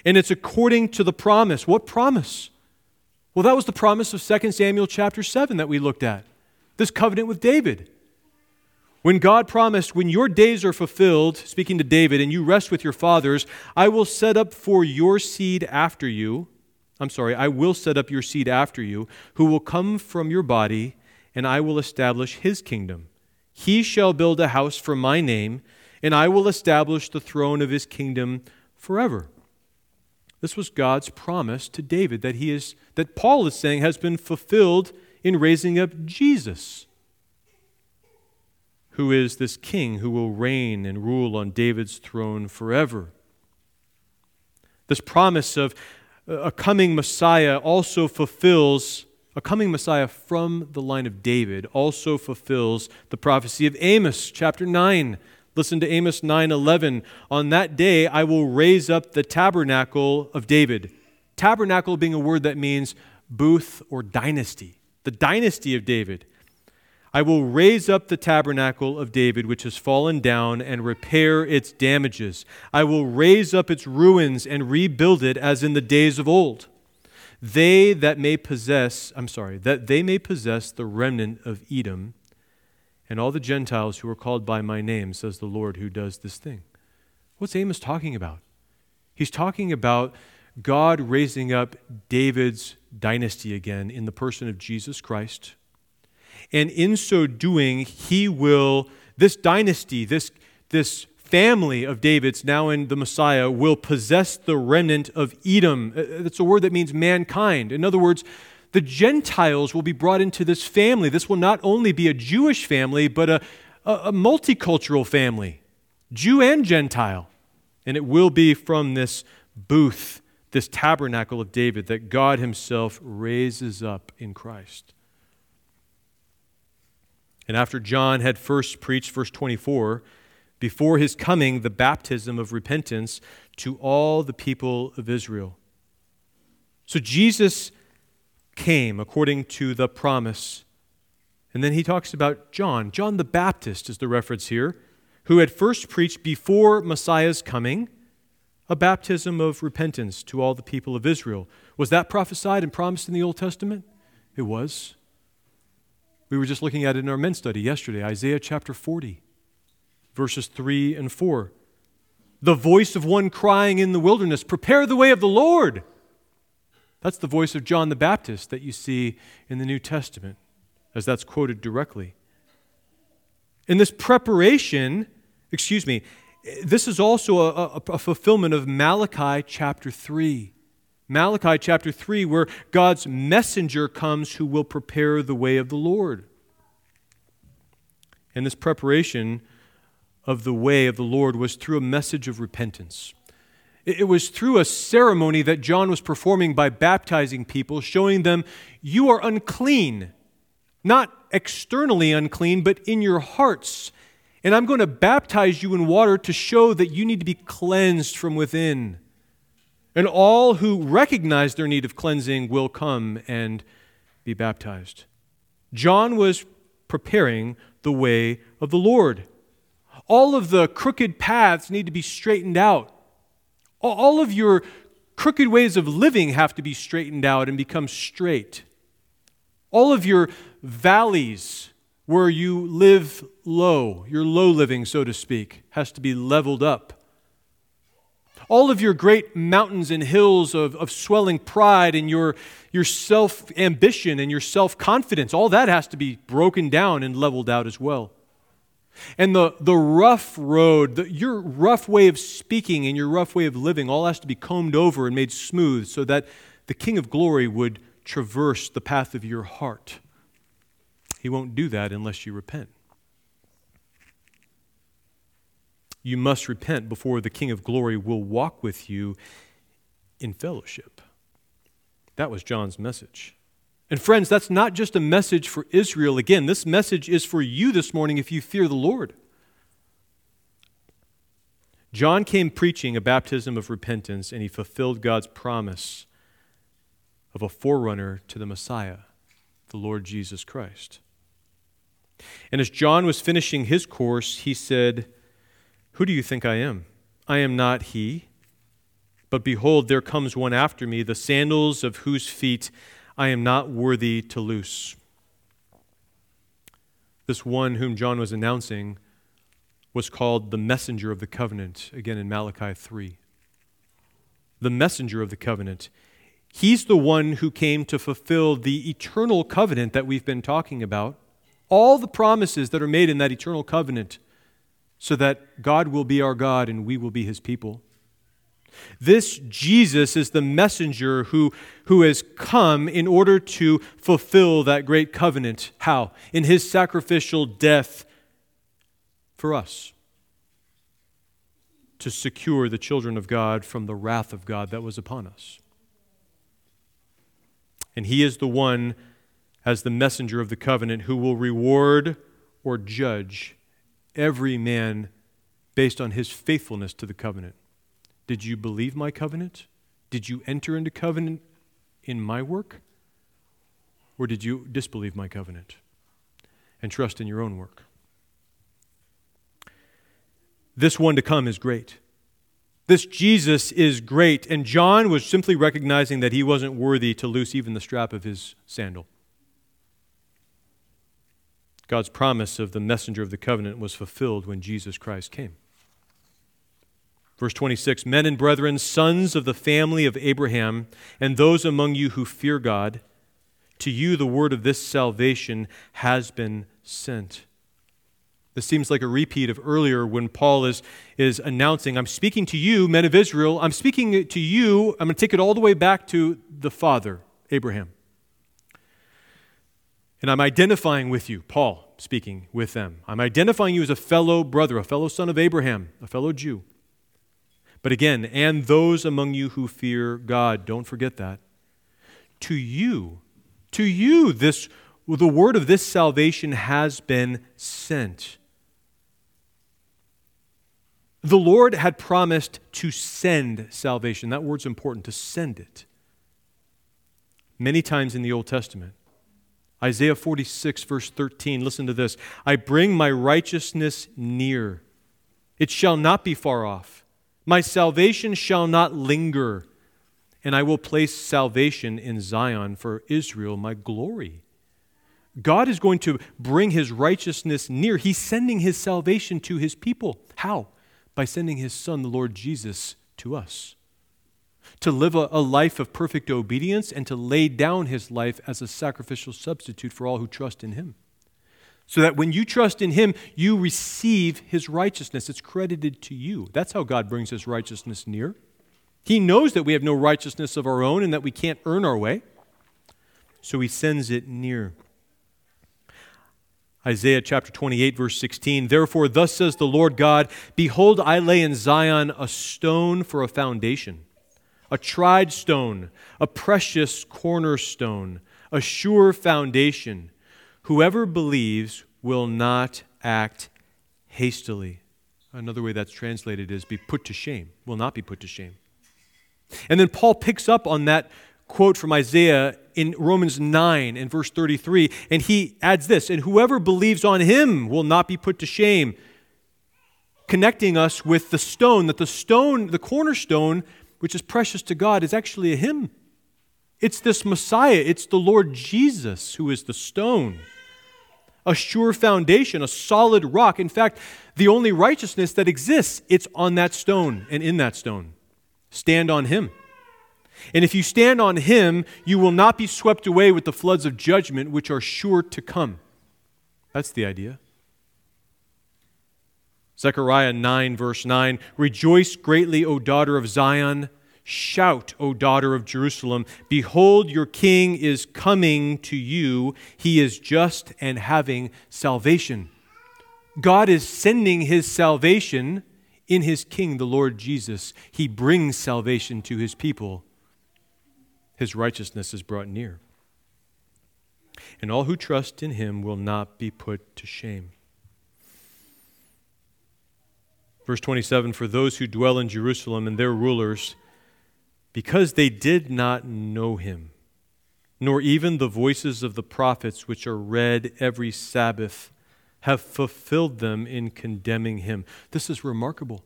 And it's according to the promise. What promise? Well, that was the promise of 2 Samuel chapter 7 that we looked at. This covenant with David. When God promised, when your days are fulfilled, speaking to David, and you rest with your fathers, I will set up for your seed after you. I'm sorry, I will set up your seed after you, who will come from your body, and I will establish his kingdom. He shall build a house for my name, and I will establish the throne of his kingdom forever. This was God's promise to David that he is that Paul is saying has been fulfilled in raising up Jesus, who is this king who will reign and rule on David's throne forever. This promise of a coming Messiah also fulfills a coming Messiah from the line of David also fulfills the prophecy of Amos chapter 9. Listen to Amos 9:11. On that day I will raise up the tabernacle of David. Tabernacle being a word that means booth or dynasty. The dynasty of David. I will raise up the tabernacle of David, which has fallen down, and repair its damages. I will raise up its ruins and rebuild it as in the days of old they that may possess, I'm sorry, that they may possess the remnant of Edom and all the Gentiles who are called by my name, says the Lord who does this thing. What's Amos talking about? He's talking about God raising up David's dynasty again in the person of Jesus Christ. And in so doing, he will, this dynasty, this, this family of David's, now in the Messiah, will possess the remnant of Edom. That's uh, a word that means mankind. In other words, the Gentiles will be brought into this family. This will not only be a Jewish family, but a, a, a multicultural family, Jew and Gentile. And it will be from this booth, this tabernacle of David, that God Himself raises up in Christ. And after John had first preached, verse 24, before his coming the baptism of repentance to all the people of Israel. So Jesus came according to the promise. And then he talks about John. John the Baptist is the reference here, who had first preached before Messiah's coming a baptism of repentance to all the people of Israel. Was that prophesied and promised in the Old Testament? It was. We were just looking at it in our men's study yesterday, Isaiah chapter 40 verses 3 and 4. The voice of one crying in the wilderness, Prepare the way of the Lord. That's the voice of John the Baptist that you see in the New Testament, as that's quoted directly. In this preparation, excuse me, this is also a, a, a, fulfillment of Malachi chapter 3. Malachi chapter 3, where God's messenger comes who will prepare the way of the Lord. And this preparation of the way of the Lord was through a message of repentance. It was through a ceremony that John was performing by baptizing people, showing them, You are unclean. Not externally unclean, but in your hearts. And I'm going to baptize you in water to show that you need to be cleansed from within. And all who recognize their need of cleansing will come and be baptized. John was preparing the way of the Lord. All of the crooked paths need to be straightened out. All of your crooked ways of living have to be straightened out and become straight. All of your valleys where you live low, your low living, so to speak, has to be leveled up. All of your great mountains and hills of, of swelling pride and your, your self ambition and your self confidence, all that has to be broken down and leveled out as well. And the, the rough road, the, your rough way of speaking and your rough way of living, all has to be combed over and made smooth so that the King of Glory would traverse the path of your heart. He won't do that unless you repent. You must repent before the King of Glory will walk with you in fellowship. That was John's message. And friends, that's not just a message for Israel. Again, this message is for you this morning if you fear the Lord. John came preaching a baptism of repentance, and he fulfilled God's promise of a forerunner to the Messiah, the Lord Jesus Christ. And as John was finishing his course, he said, Who do you think I am? I am not he. But behold, there comes one after me, the sandals of whose feet I am not worthy to loose. This one whom John was announcing was called the messenger of the covenant, again in Malachi 3. The messenger of the covenant. He's the one who came to fulfill the eternal covenant that we've been talking about. All the promises that are made in that eternal covenant, so that God will be our God and we will be his people. This Jesus is the messenger who, who has come in order to fulfill that great covenant. How? In his sacrificial death for us. To secure the children of God from the wrath of God that was upon us. And he is the one, as the messenger of the covenant, who will reward or judge every man based on his faithfulness to the covenant. Did you believe my covenant? Did you enter into covenant in my work? Or did you disbelieve my covenant and trust in your own work? This one to come is great. This Jesus is great. And John was simply recognizing that he wasn't worthy to loose even the strap of his sandal. God's promise of the messenger of the covenant was fulfilled when Jesus Christ came. Verse 26 Men and brethren, sons of the family of Abraham, and those among you who fear God, to you the word of this salvation has been sent. This seems like a repeat of earlier when Paul is, is announcing, I'm speaking to you, men of Israel. I'm speaking to you. I'm going to take it all the way back to the father, Abraham. And I'm identifying with you, Paul speaking with them. I'm identifying you as a fellow brother, a fellow son of Abraham, a fellow Jew. But again, and those among you who fear God, don't forget that. To you, to you, this, the word of this salvation has been sent. The Lord had promised to send salvation. That word's important, to send it. Many times in the Old Testament. Isaiah 46, verse 13, listen to this I bring my righteousness near, it shall not be far off. My salvation shall not linger, and I will place salvation in Zion for Israel, my glory. God is going to bring his righteousness near. He's sending his salvation to his people. How? By sending his son, the Lord Jesus, to us. To live a, a, life of perfect obedience and to lay down his life as a sacrificial substitute for all who trust in him so that when you trust in Him, you receive His righteousness. It's credited to you. That's how God brings His righteousness near. He knows that we have no righteousness of our own and that we can't earn our way, so He sends it near. Isaiah chapter 28, verse 16 Therefore, thus says the Lord God Behold, I lay in Zion a stone for a foundation, a tried stone, a precious cornerstone, a sure foundation. Whoever believes will not act hastily. Another way that's translated is be put to shame, will not be put to shame. And then Paul picks up on that quote from Isaiah in Romans 9 and verse 33, and he adds this And whoever believes on him will not be put to shame, connecting us with the stone, that the stone, the cornerstone, which is precious to God, is actually a him. It's this Messiah, it's the Lord Jesus who is the stone a sure foundation, a solid rock. In fact, the only righteousness that exists, it's on that stone and in that stone. Stand on him. And if you stand on him, you will not be swept away with the floods of judgment which are sure to come. That's the idea. Zechariah 9, verse 9 Rejoice greatly, O daughter of Zion. Shout, O daughter of Jerusalem. Behold, your king is coming to you. He is just and having salvation. God is sending his salvation in his king, the Lord Jesus. He brings salvation to his people. His righteousness is brought near. And all who trust in him will not be put to shame. Verse 27 For those who dwell in Jerusalem and their rulers, because they did not know him, nor even the voices of the prophets which are read every Sabbath, have fulfilled them in condemning him. This is remarkable.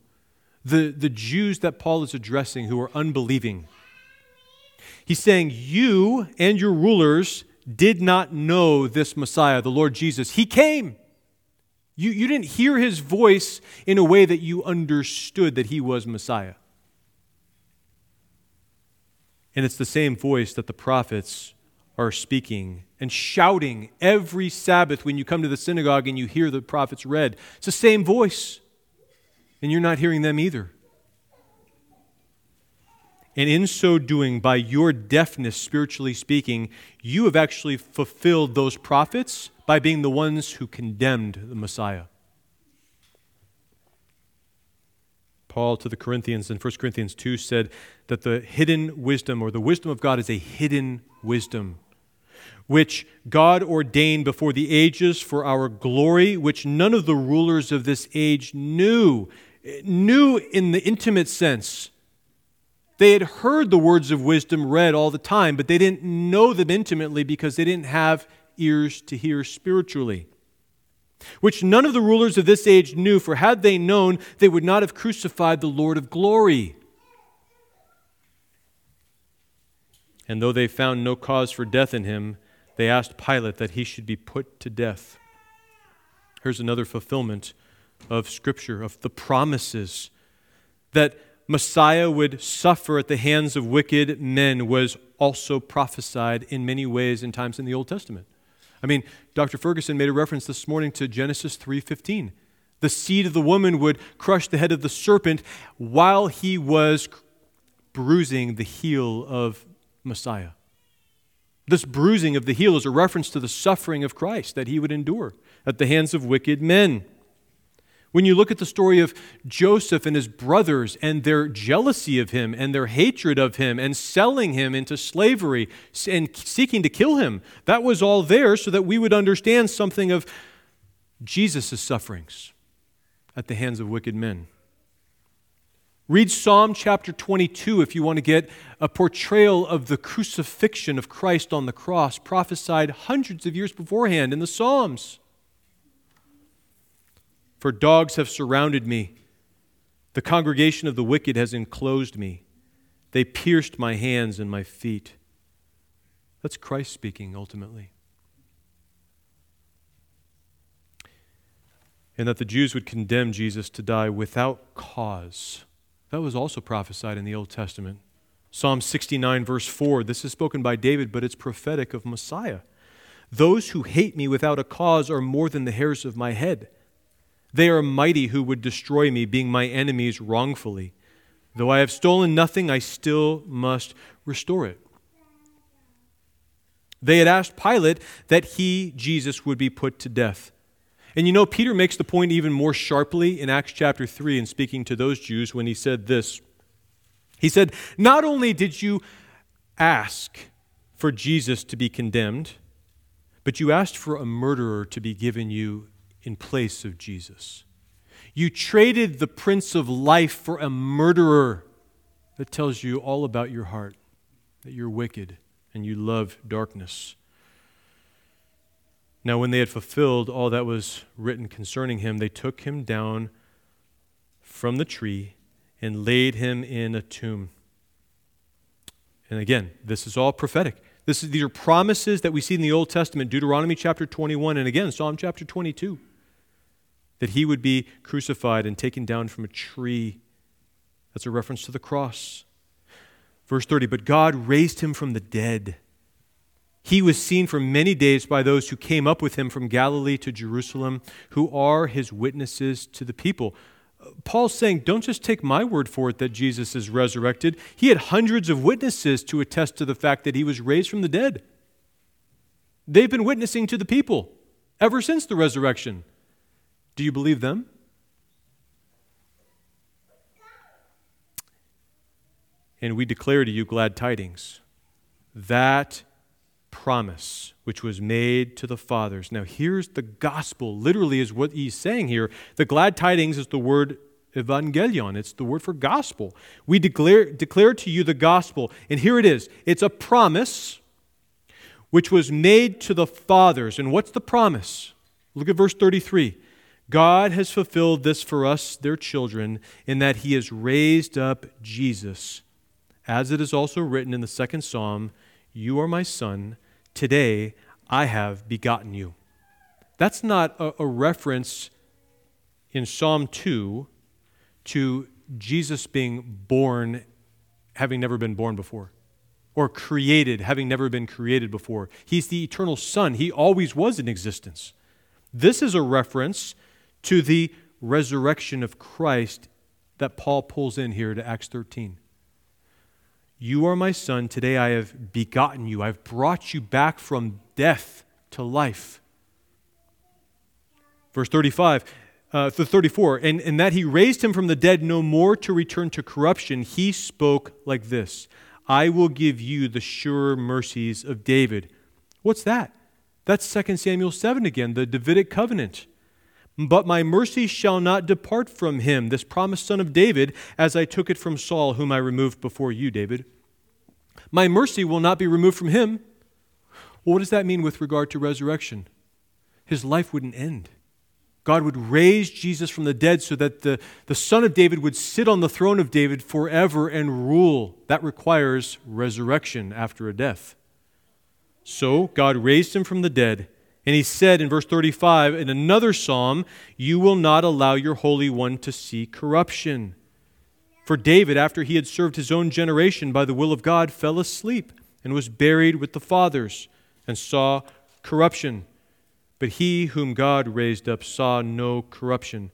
The, the Jews that Paul is addressing who are unbelieving, he's saying, You and your rulers did not know this Messiah, the Lord Jesus. He came. You, you didn't hear his voice in a way that you understood that he was Messiah. And it's the same voice that the prophets are speaking and shouting every Sabbath when you come to the synagogue and you hear the prophets read. It's the same voice, and you're not hearing them either. And in so doing, by your deafness, spiritually speaking, you have actually fulfilled those prophets by being the ones who condemned the Messiah. Paul to the Corinthians in 1 Corinthians 2 said that the hidden wisdom or the wisdom of God is a hidden wisdom, which God ordained before the ages for our glory, which none of the rulers of this age knew. Knew in the intimate sense. They had heard the words of wisdom read all the time, but they didn't know them intimately because they didn't have ears to hear spiritually, which none of the rulers of this age knew, for had they known, they would not have crucified the Lord of glory. And though they found no cause for death in him, they asked Pilate that he should be put to death. Here's another fulfillment of Scripture, of the promises that Messiah would suffer at the hands of wicked men was also prophesied in many ways and times in the Old Testament. I mean, Dr. Ferguson made a reference this morning to Genesis 3:15. The seed of the woman would crush the head of the serpent while he was bruising the heel of Messiah. This bruising of the heel is a reference to the suffering of Christ that he would endure at the hands of wicked men. When you look at the story of Joseph and his brothers and their jealousy of him and their hatred of him and selling him into slavery and seeking to kill him, that was all there so that we would understand something of Jesus' sufferings at the hands of wicked men. Read Psalm chapter 22 if you want to get a portrayal of the crucifixion of Christ on the cross, prophesied hundreds of years beforehand in the Psalms. For dogs have surrounded me. The congregation of the wicked has enclosed me. They pierced my hands and my feet. That's Christ speaking ultimately. And that the Jews would condemn Jesus to die without cause. That was also prophesied in the Old Testament. Psalm 69, verse 4. This is spoken by David, but it's prophetic of Messiah. Those who hate me without a cause are more than the hairs of my head. They are mighty who would destroy me, being my enemies wrongfully. Though I have stolen nothing, I still must restore it. They had asked Pilate that he, Jesus, would be put to death. And you know, Peter makes the point even more sharply in Acts chapter 3 in speaking to those Jews when he said this. He said, Not only did you ask for Jesus to be condemned, but you asked for a murderer to be given you in place of Jesus. You traded the Prince of Life for a murderer. That tells you all about your heart, that you're wicked and you love darkness. Now, when they had fulfilled all that was written concerning him, they took him down from the tree and laid him in a tomb. And again, this is all prophetic. This is, these are promises that we see in the Old Testament, Deuteronomy chapter 21, and again, Psalm chapter 22 that he would be crucified and taken down from a tree. That's a reference to the cross. Verse 30 But God raised him from the dead. He was seen for many days by those who came up with him from Galilee to Jerusalem, who are his witnesses to the people. Paul's saying, don't just take my word for it that Jesus is resurrected. He had hundreds of witnesses to attest to the fact that he was raised from the dead. They've been witnessing to the people ever since the resurrection. Do you believe them? And we declare to you glad tidings. That promise which was made to the fathers. Now, here's the gospel, literally, is what he's saying here. The glad tidings is the word evangelion, it's the word for gospel. We declare, declare to you the gospel, and here it is it's a promise which was made to the fathers. And what's the promise? Look at verse 33. God has fulfilled this for us, their children, in that he has raised up Jesus, as it is also written in the second psalm You are my son, today I have begotten you. That's not a, a reference in Psalm 2 to Jesus being born having never been born before or created, having never been created before. He's the eternal Son. He always was in existence. This is a reference to the resurrection of Christ that Paul pulls in here to Acts 13. You are my son. Today I have begotten you. I've brought you back from death to life. Verse 35, uh, 34, and, and that he raised him from the dead no more to return to corruption, he spoke like this I will give you the sure mercies of David. What's that? That's 2 Samuel 7 again, the Davidic covenant. But my mercy shall not depart from him, this promised son of David, as I took it from Saul, whom I removed before you, David. My mercy will not be removed from him. Well, what does that mean with regard to resurrection? His life wouldn't end. God would raise Jesus from the dead so that the, the Son of David would sit on the throne of David forever and rule. That requires resurrection after a death. So God raised him from the dead. And he said in verse 35 in another psalm, You will not allow your Holy One to see corruption. For David, after he had served his own generation by the will of God, fell asleep and was buried with the fathers and saw corruption. But he whom God raised up saw no corruption.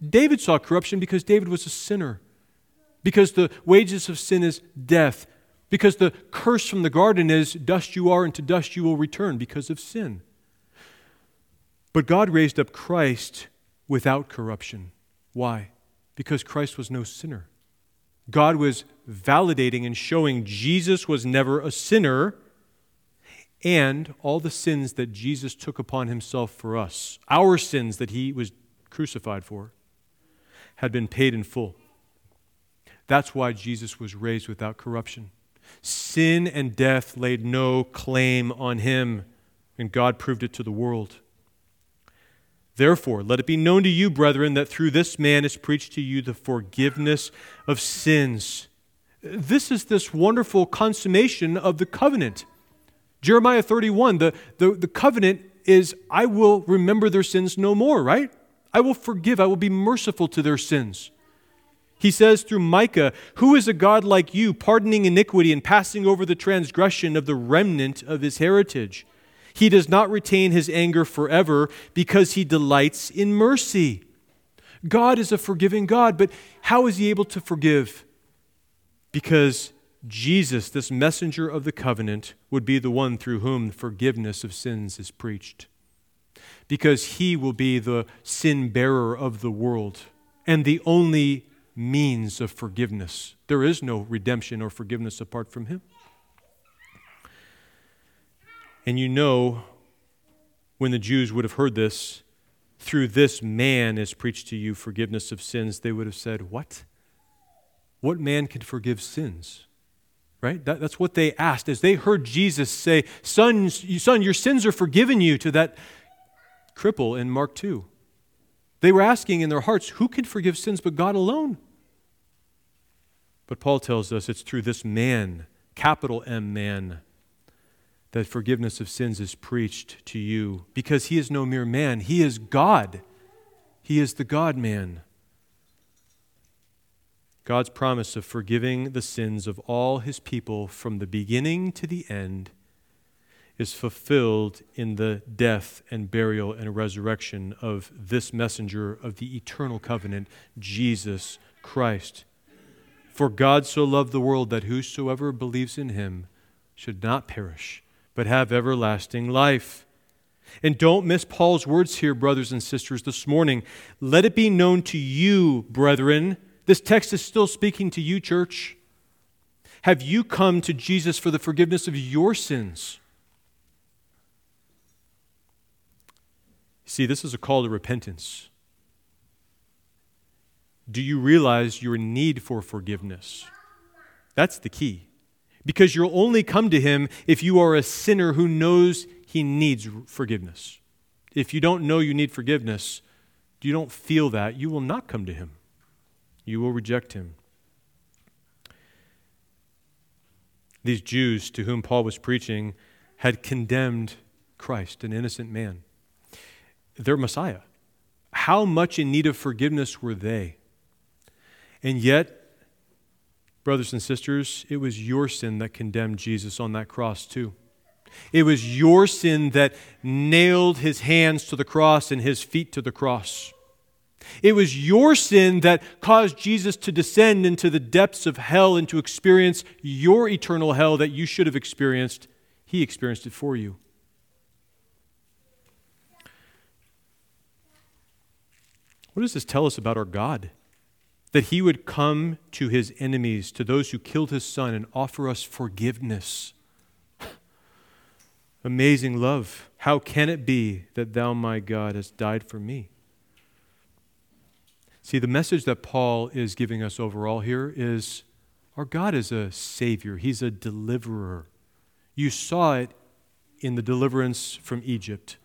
David saw corruption because David was a sinner, because the wages of sin is death, because the curse from the garden is dust you are and to dust you will return because of sin. But God raised up Christ without corruption. Why? Because Christ was no sinner. God was validating and showing Jesus was never a sinner and all the sins that Jesus took upon himself for us, our sins that he was crucified for, had been paid in full. That's why Jesus was raised without corruption. Sin and death laid no claim on him, and God proved it to the world. Therefore, let it be known to you, brethren, that through this man is preached to you the forgiveness of sins. This is this wonderful consummation of the covenant. Jeremiah 31, the, the, the covenant is I will remember their sins no more, right? I will forgive, I will be merciful to their sins. He says through Micah, Who is a God like you, pardoning iniquity and passing over the transgression of the remnant of his heritage? He does not retain his anger forever because he delights in mercy. God is a forgiving God, but how is he able to forgive? Because Jesus, this messenger of the covenant, would be the one through whom forgiveness of sins is preached. Because he will be the sin bearer of the world and the only means of forgiveness. There is no redemption or forgiveness apart from him. And you know, when the Jews would have heard this, through this man is preached to you forgiveness of sins, they would have said, What? What man can forgive sins? right? That, that's what they asked as they heard Jesus say, son, son, your sins are forgiven you to that cripple in Mark 2. They were asking in their hearts, who can forgive sins but God alone? But Paul tells us it's through this man, capital M man, that forgiveness of sins is preached to you because he is no mere man, he is God. He is the God man. God's promise of forgiving the sins of all his people from the beginning to the end is fulfilled in the death and burial and resurrection of this messenger of the eternal covenant, Jesus Christ. For God so loved the world that whosoever believes in him should not perish, but have everlasting life. And don't miss Paul's words here, brothers and sisters, this morning. Let it be known to you, brethren. This text is still speaking to you, church. Have you come to Jesus for the forgiveness of your sins? See, this is a call to repentance. Do you realize your need for forgiveness? That's the key. Because you'll only come to Him if you are a sinner who knows he needs forgiveness. If you don't know you need forgiveness, you don't feel that, you will not come to Him. You will reject Him. These Jews to whom Paul was preaching had condemned Christ, an innocent man their Messiah. How much in need of forgiveness were they? And yet, brothers and sisters, it was your sin that condemned Jesus on that cross, too. It was your sin that nailed his hands to the cross and his feet to the cross. It was your sin that caused Jesus to descend into the depths of hell and to experience your eternal hell that you should have experienced. He experienced it for you. What does this tell us about our God? That he would come to his enemies, to those who killed his son, and offer us forgiveness. Amazing love. How can it be that thou, my God, hast died for me? See, the message that Paul is giving us overall here is our God is a Savior, He's a deliverer. You saw it in the deliverance from Egypt.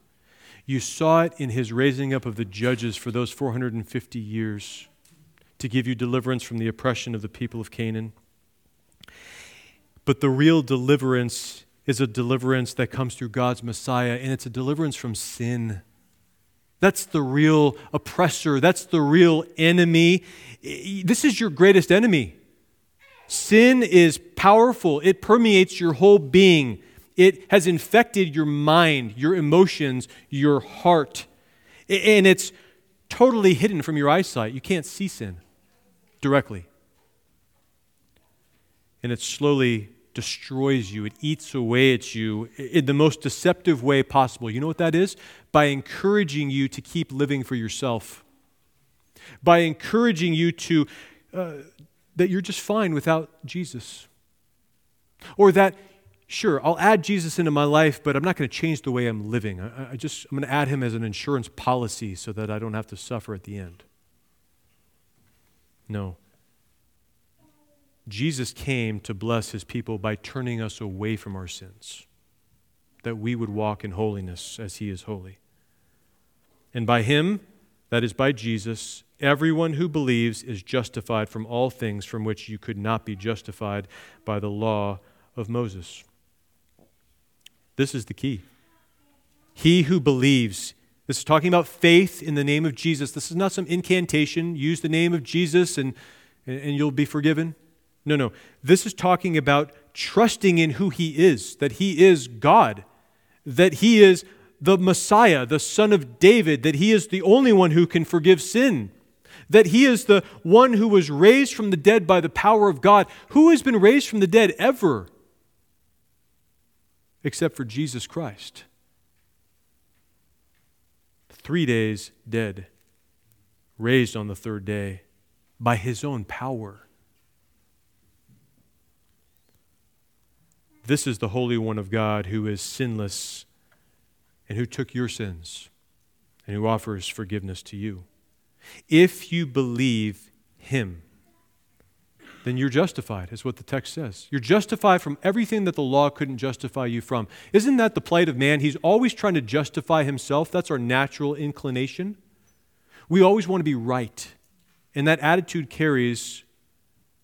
You saw it in his raising up of the judges for those 450 years to give you deliverance from the oppression of the people of Canaan. But the real deliverance is a deliverance that comes through God's Messiah, and it's a deliverance from sin. That's the real oppressor. That's the real enemy. This is your greatest enemy. Sin is powerful, it permeates your whole being. It has infected your mind, your emotions, your heart. And it's totally hidden from your eyesight. You can't see sin directly. And it slowly destroys you, it eats away at you in the most deceptive way possible. You know what that is? By encouraging you to keep living for yourself, by encouraging you to, uh, that you're just fine without Jesus, or that sure, I'll add Jesus into my life, but I'm not going to change the way I'm living. I, I just, I'm going to add him as an insurance policy so that I don't have to suffer at the end. No. Jesus came to bless his people by turning us away from our sins, that we would walk in holiness as he is holy. And by him, that is by Jesus, everyone who believes is justified from all things from which you could not be justified by the law of Moses. This is the key. He who believes, this is talking about faith in the name of Jesus. This is not some incantation. Use the name of Jesus and, and you'll be forgiven. No, no. This is talking about trusting in who He is, that He is God, that He is the Messiah, the Son of David, that He is the only one who can forgive sin, that He is the one who was raised from the dead by the power of God. Who has been raised from the dead ever? Except for Jesus Christ. Three days dead, raised on the third day by his own power. This is the Holy One of God who is sinless and who took your sins and who offers forgiveness to you. If you believe him, then you're justified, is what the text says. You're justified from everything that the law couldn't justify you from. Isn't that the plight of man? He's always trying to justify himself. That's our natural inclination. We always want to be right. And that attitude carries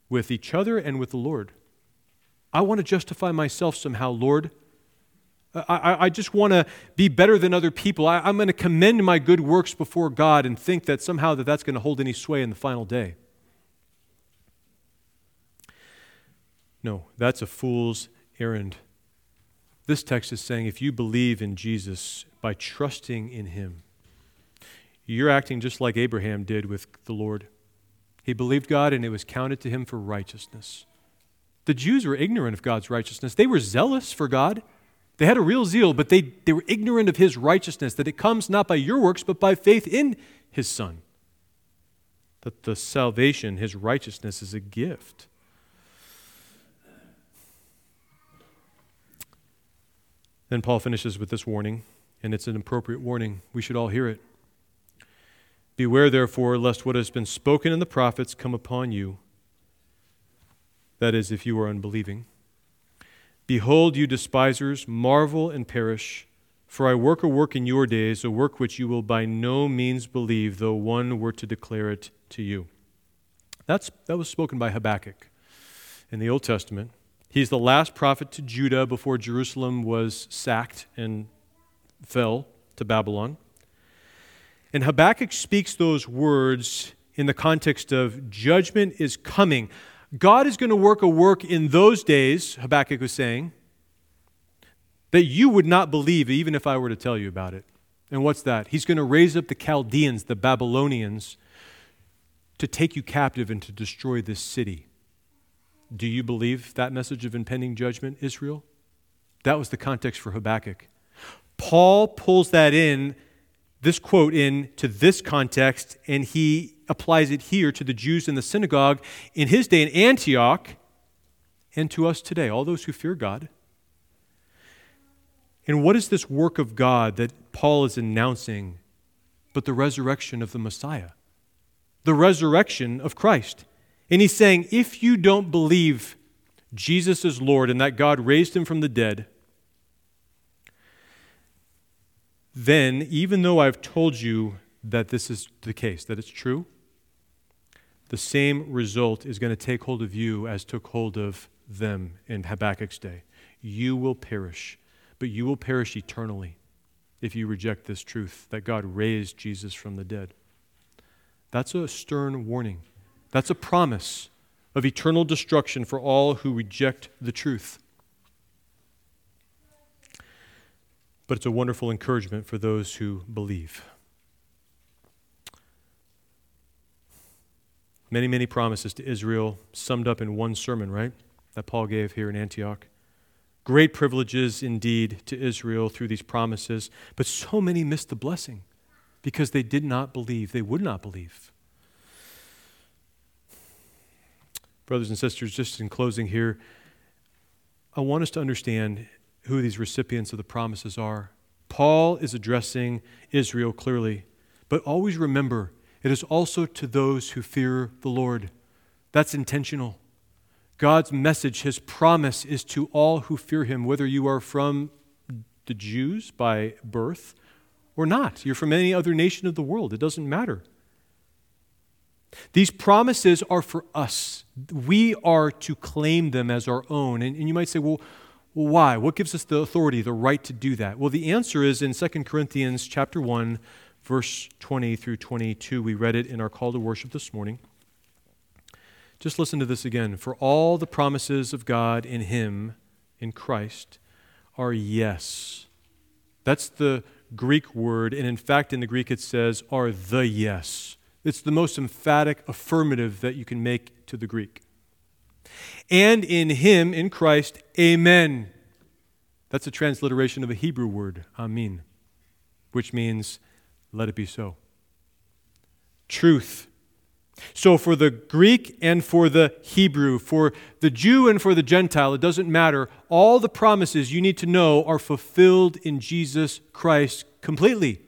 with each other and with the Lord. I want to justify myself somehow, Lord. I, I, just want to be better than other people. I, I'm going to commend my good works before God and think that somehow that that's going to hold any sway in the final day. No, that's a fool's errand. This text is saying if you believe in Jesus by trusting in him, you're acting just like Abraham did with the Lord. He believed God and it was counted to him for righteousness. The Jews were ignorant of God's righteousness. They were zealous for God. They had a real zeal, but they, they were ignorant of his righteousness, that it comes not by your works, but by faith in his Son. That the salvation, his righteousness, is a gift. Then Paul finishes with this warning, and it's an appropriate warning. We should all hear it. Beware, therefore, lest what has been spoken in the prophets come upon you. That is, if you are unbelieving. Behold, you despisers, marvel and perish. For I work a work in your days, a work which you will by no means believe, though one were to declare it to you. That's, that was spoken by Habakkuk in the Old Testament. He's the last prophet to Judah before Jerusalem was sacked and fell to Babylon. And Habakkuk speaks those words in the context of judgment is coming. God is going to work a work in those days, Habakkuk was saying, that you would not believe even if I were to tell you about it. And what's that? He's going to raise up the Chaldeans, the Babylonians, to take you captive and to destroy this city. Do you believe that message of impending judgment, Israel? That was the context for Habakkuk. Paul pulls that in, this quote in to this context, and he applies it here to the Jews in the synagogue in his day in Antioch and to us today, all those who fear God. And what is this work of God that Paul is announcing but the resurrection of the Messiah? The resurrection of Christ. And he's saying, if you don't believe Jesus is Lord and that God raised him from the dead, then even though I've told you that this is the case, that it's true, the same result is going to take hold of you as took hold of them in Habakkuk's day. You will perish, but you will perish eternally if you reject this truth that God raised Jesus from the dead. That's a stern warning. That's a promise of eternal destruction for all who reject the truth. But it's a wonderful encouragement for those who believe. Many, many promises to Israel, summed up in one sermon, right? That Paul gave here in Antioch. Great privileges indeed to Israel through these promises, but so many missed the blessing because they did not believe. They would not believe. Brothers and sisters, just in closing here, I want us to understand who these recipients of the promises are. Paul is addressing Israel clearly, but always remember it is also to those who fear the Lord. That's intentional. God's message, his promise, is to all who fear him, whether you are from the Jews by birth or not. You're from any other nation of the world. It doesn't matter. These promises are for us. We are to claim them as our own. And, and you might say, well, why? What gives us the authority, the right to do that? Well, the answer is in 2 Corinthians chapter 1, verse 20 through 22. We read it in our call to worship this morning. Just listen to this again. For all the promises of God in Him, in Christ, are yes. That's the Greek word, and in fact, in the Greek it says, are the yes. It's the most emphatic affirmative that you can make to the Greek. And in Him, in Christ, Amen. That's a transliteration of a Hebrew word, Amen, which means, let it be so. Truth. So, for the Greek and for the Hebrew, for the Jew and for the Gentile, it doesn't matter. All the promises you need to know are fulfilled in Jesus Christ completely.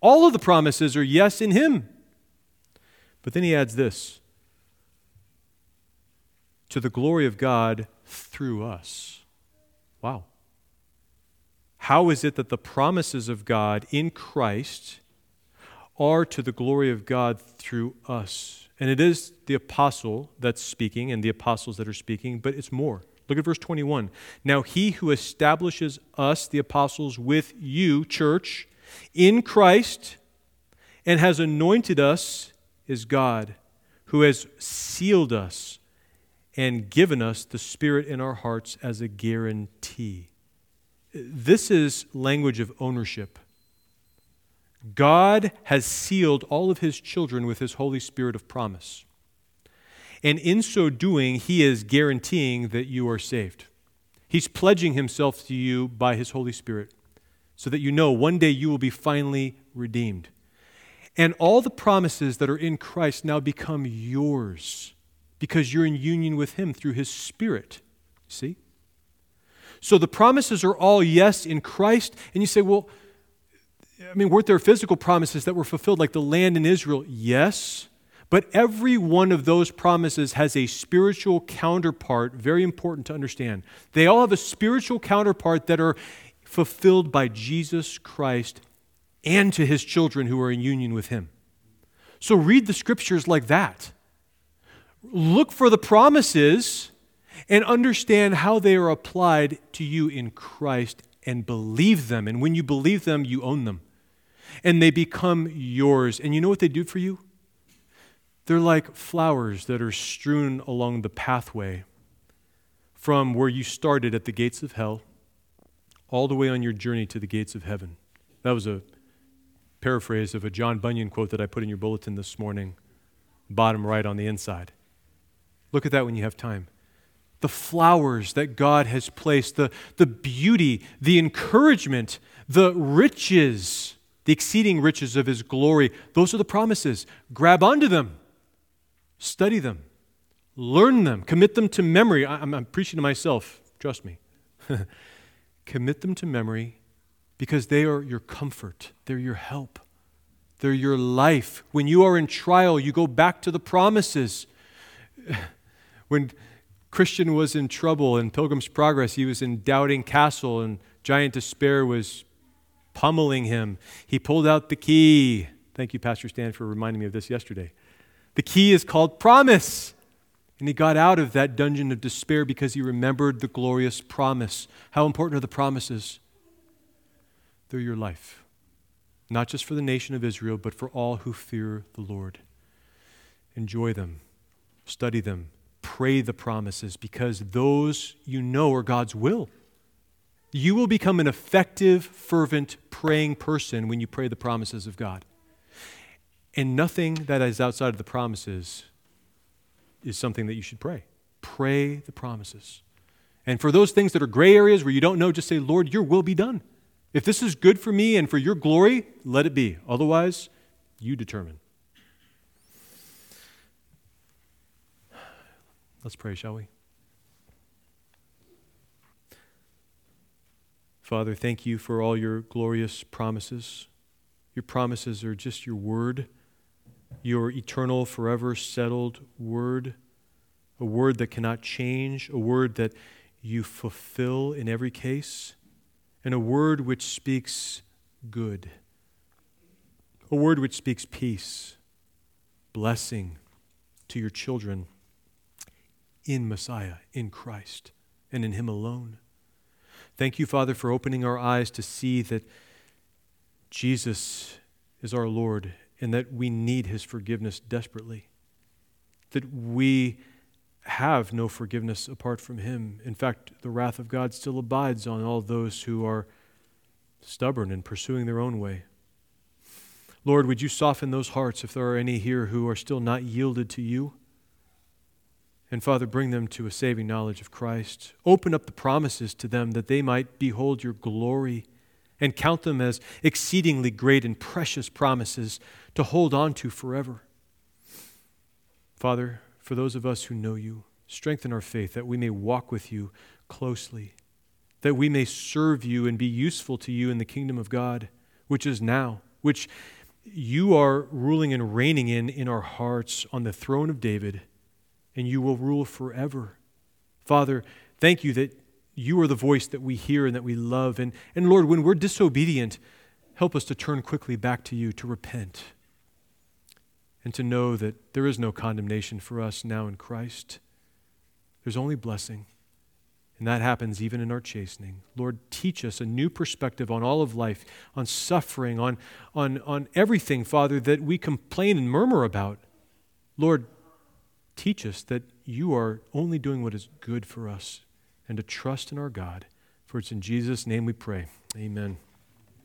All of the promises are yes in Him. But then he adds this to the glory of God through us. Wow. How is it that the promises of God in Christ are to the glory of God through us? And it is the apostle that's speaking and the apostles that are speaking, but it's more. Look at verse 21. Now, he who establishes us, the apostles, with you, church, in Christ, and has anointed us is God, who has sealed us and given us the Spirit in our hearts as a guarantee. This is language of ownership. God has sealed all of his children with his Holy Spirit of promise. And in so doing, he is guaranteeing that you are saved. He's pledging himself to you by his Holy Spirit so that you know one day you will be finally redeemed. And all the promises that are in Christ now become yours because you're in union with him through his Spirit. See? So the promises are all yes in Christ. And you say, well, I mean, weren't there physical promises that were fulfilled, like the land in Israel? Yes. But every one of those promises has a spiritual counterpart, very important to understand. They all have a spiritual counterpart that are fulfilled by Jesus Christ and to his children who are in union with him. So read the scriptures like that. Look for the promises and understand how they are applied to you in Christ and believe them. And when you believe them, you own them. And they become yours. And you know what they do for you? They're like flowers that are strewn along the pathway from where you started at the gates of hell all the way on your journey to the gates of heaven. That was a paraphrase of a John Bunyan quote that I put in your bulletin this morning, bottom right on the inside. Look at that when you have time. The flowers that God has placed, the, the beauty, the encouragement, the riches, the exceeding riches of His glory, those are the promises. Grab onto them, study them, learn them, commit them to memory. I'm, I'm preaching to myself, trust me. commit them to memory because they are your comfort, they're your help, they're your life. When you are in trial, you go back to the promises. when Christian was in trouble in Pilgrim's Progress, he was in Doubting Castle, and giant despair was pummeling him. He pulled out the key. Thank you, Pastor Stan, for reminding me of this yesterday. The key is called promise. And he got out of that dungeon of despair because he remembered the glorious promise. How important are the promises? They're your life, not just for the nation of Israel, but for all who fear the Lord. Enjoy them, study them, pray the promises because those you know are God's will. You will become an effective, fervent, praying person when you pray the promises of God. And nothing that is outside of the promises is something that you should pray. Pray the promises. And for those things that are gray areas where you don't know, just say, Lord, your will be done. If this is good for me and for your glory, let it be. Otherwise, you determine. Let's pray, shall we? Father, thank you for all your glorious promises. Your promises are just your word, your eternal, forever settled word, a word that cannot change, a word that you fulfill in every case, and a word which speaks good, a word which speaks peace, blessing to your children in Messiah, in Christ, and in Him alone. Thank you, Father, for opening our eyes to see that Jesus is our Lord and that we need His forgiveness desperately, that we have no forgiveness apart from Him. In fact, the wrath of God still abides on all those who are stubborn and pursuing their own way. Lord, would you soften those hearts if there are any here who are still not yielded to you? And Father, bring them to a saving knowledge of Christ. Open up the promises to them that they might behold your glory and count them as exceedingly great and precious promises to hold on to forever. Father, for those of us who know you, strengthen our faith that we may walk with you closely, that we may serve you and be useful to you in the kingdom of God, which is now, which you are ruling and reigning in in our hearts on the throne of David and you will rule forever. Father, thank you that you are the voice that we hear and that we love. And, and Lord, when we're disobedient, help us to turn quickly back to you, to repent, and to know that there is no condemnation for us now in Christ. There's only blessing. And that happens even in our chastening. Lord, teach us a new perspective on all of life, on suffering, on, on, on everything, Father, that we complain and murmur about. Lord, teach us that you are only doing what is good for us and to trust in our God. For it's in Jesus' name we pray. Amen.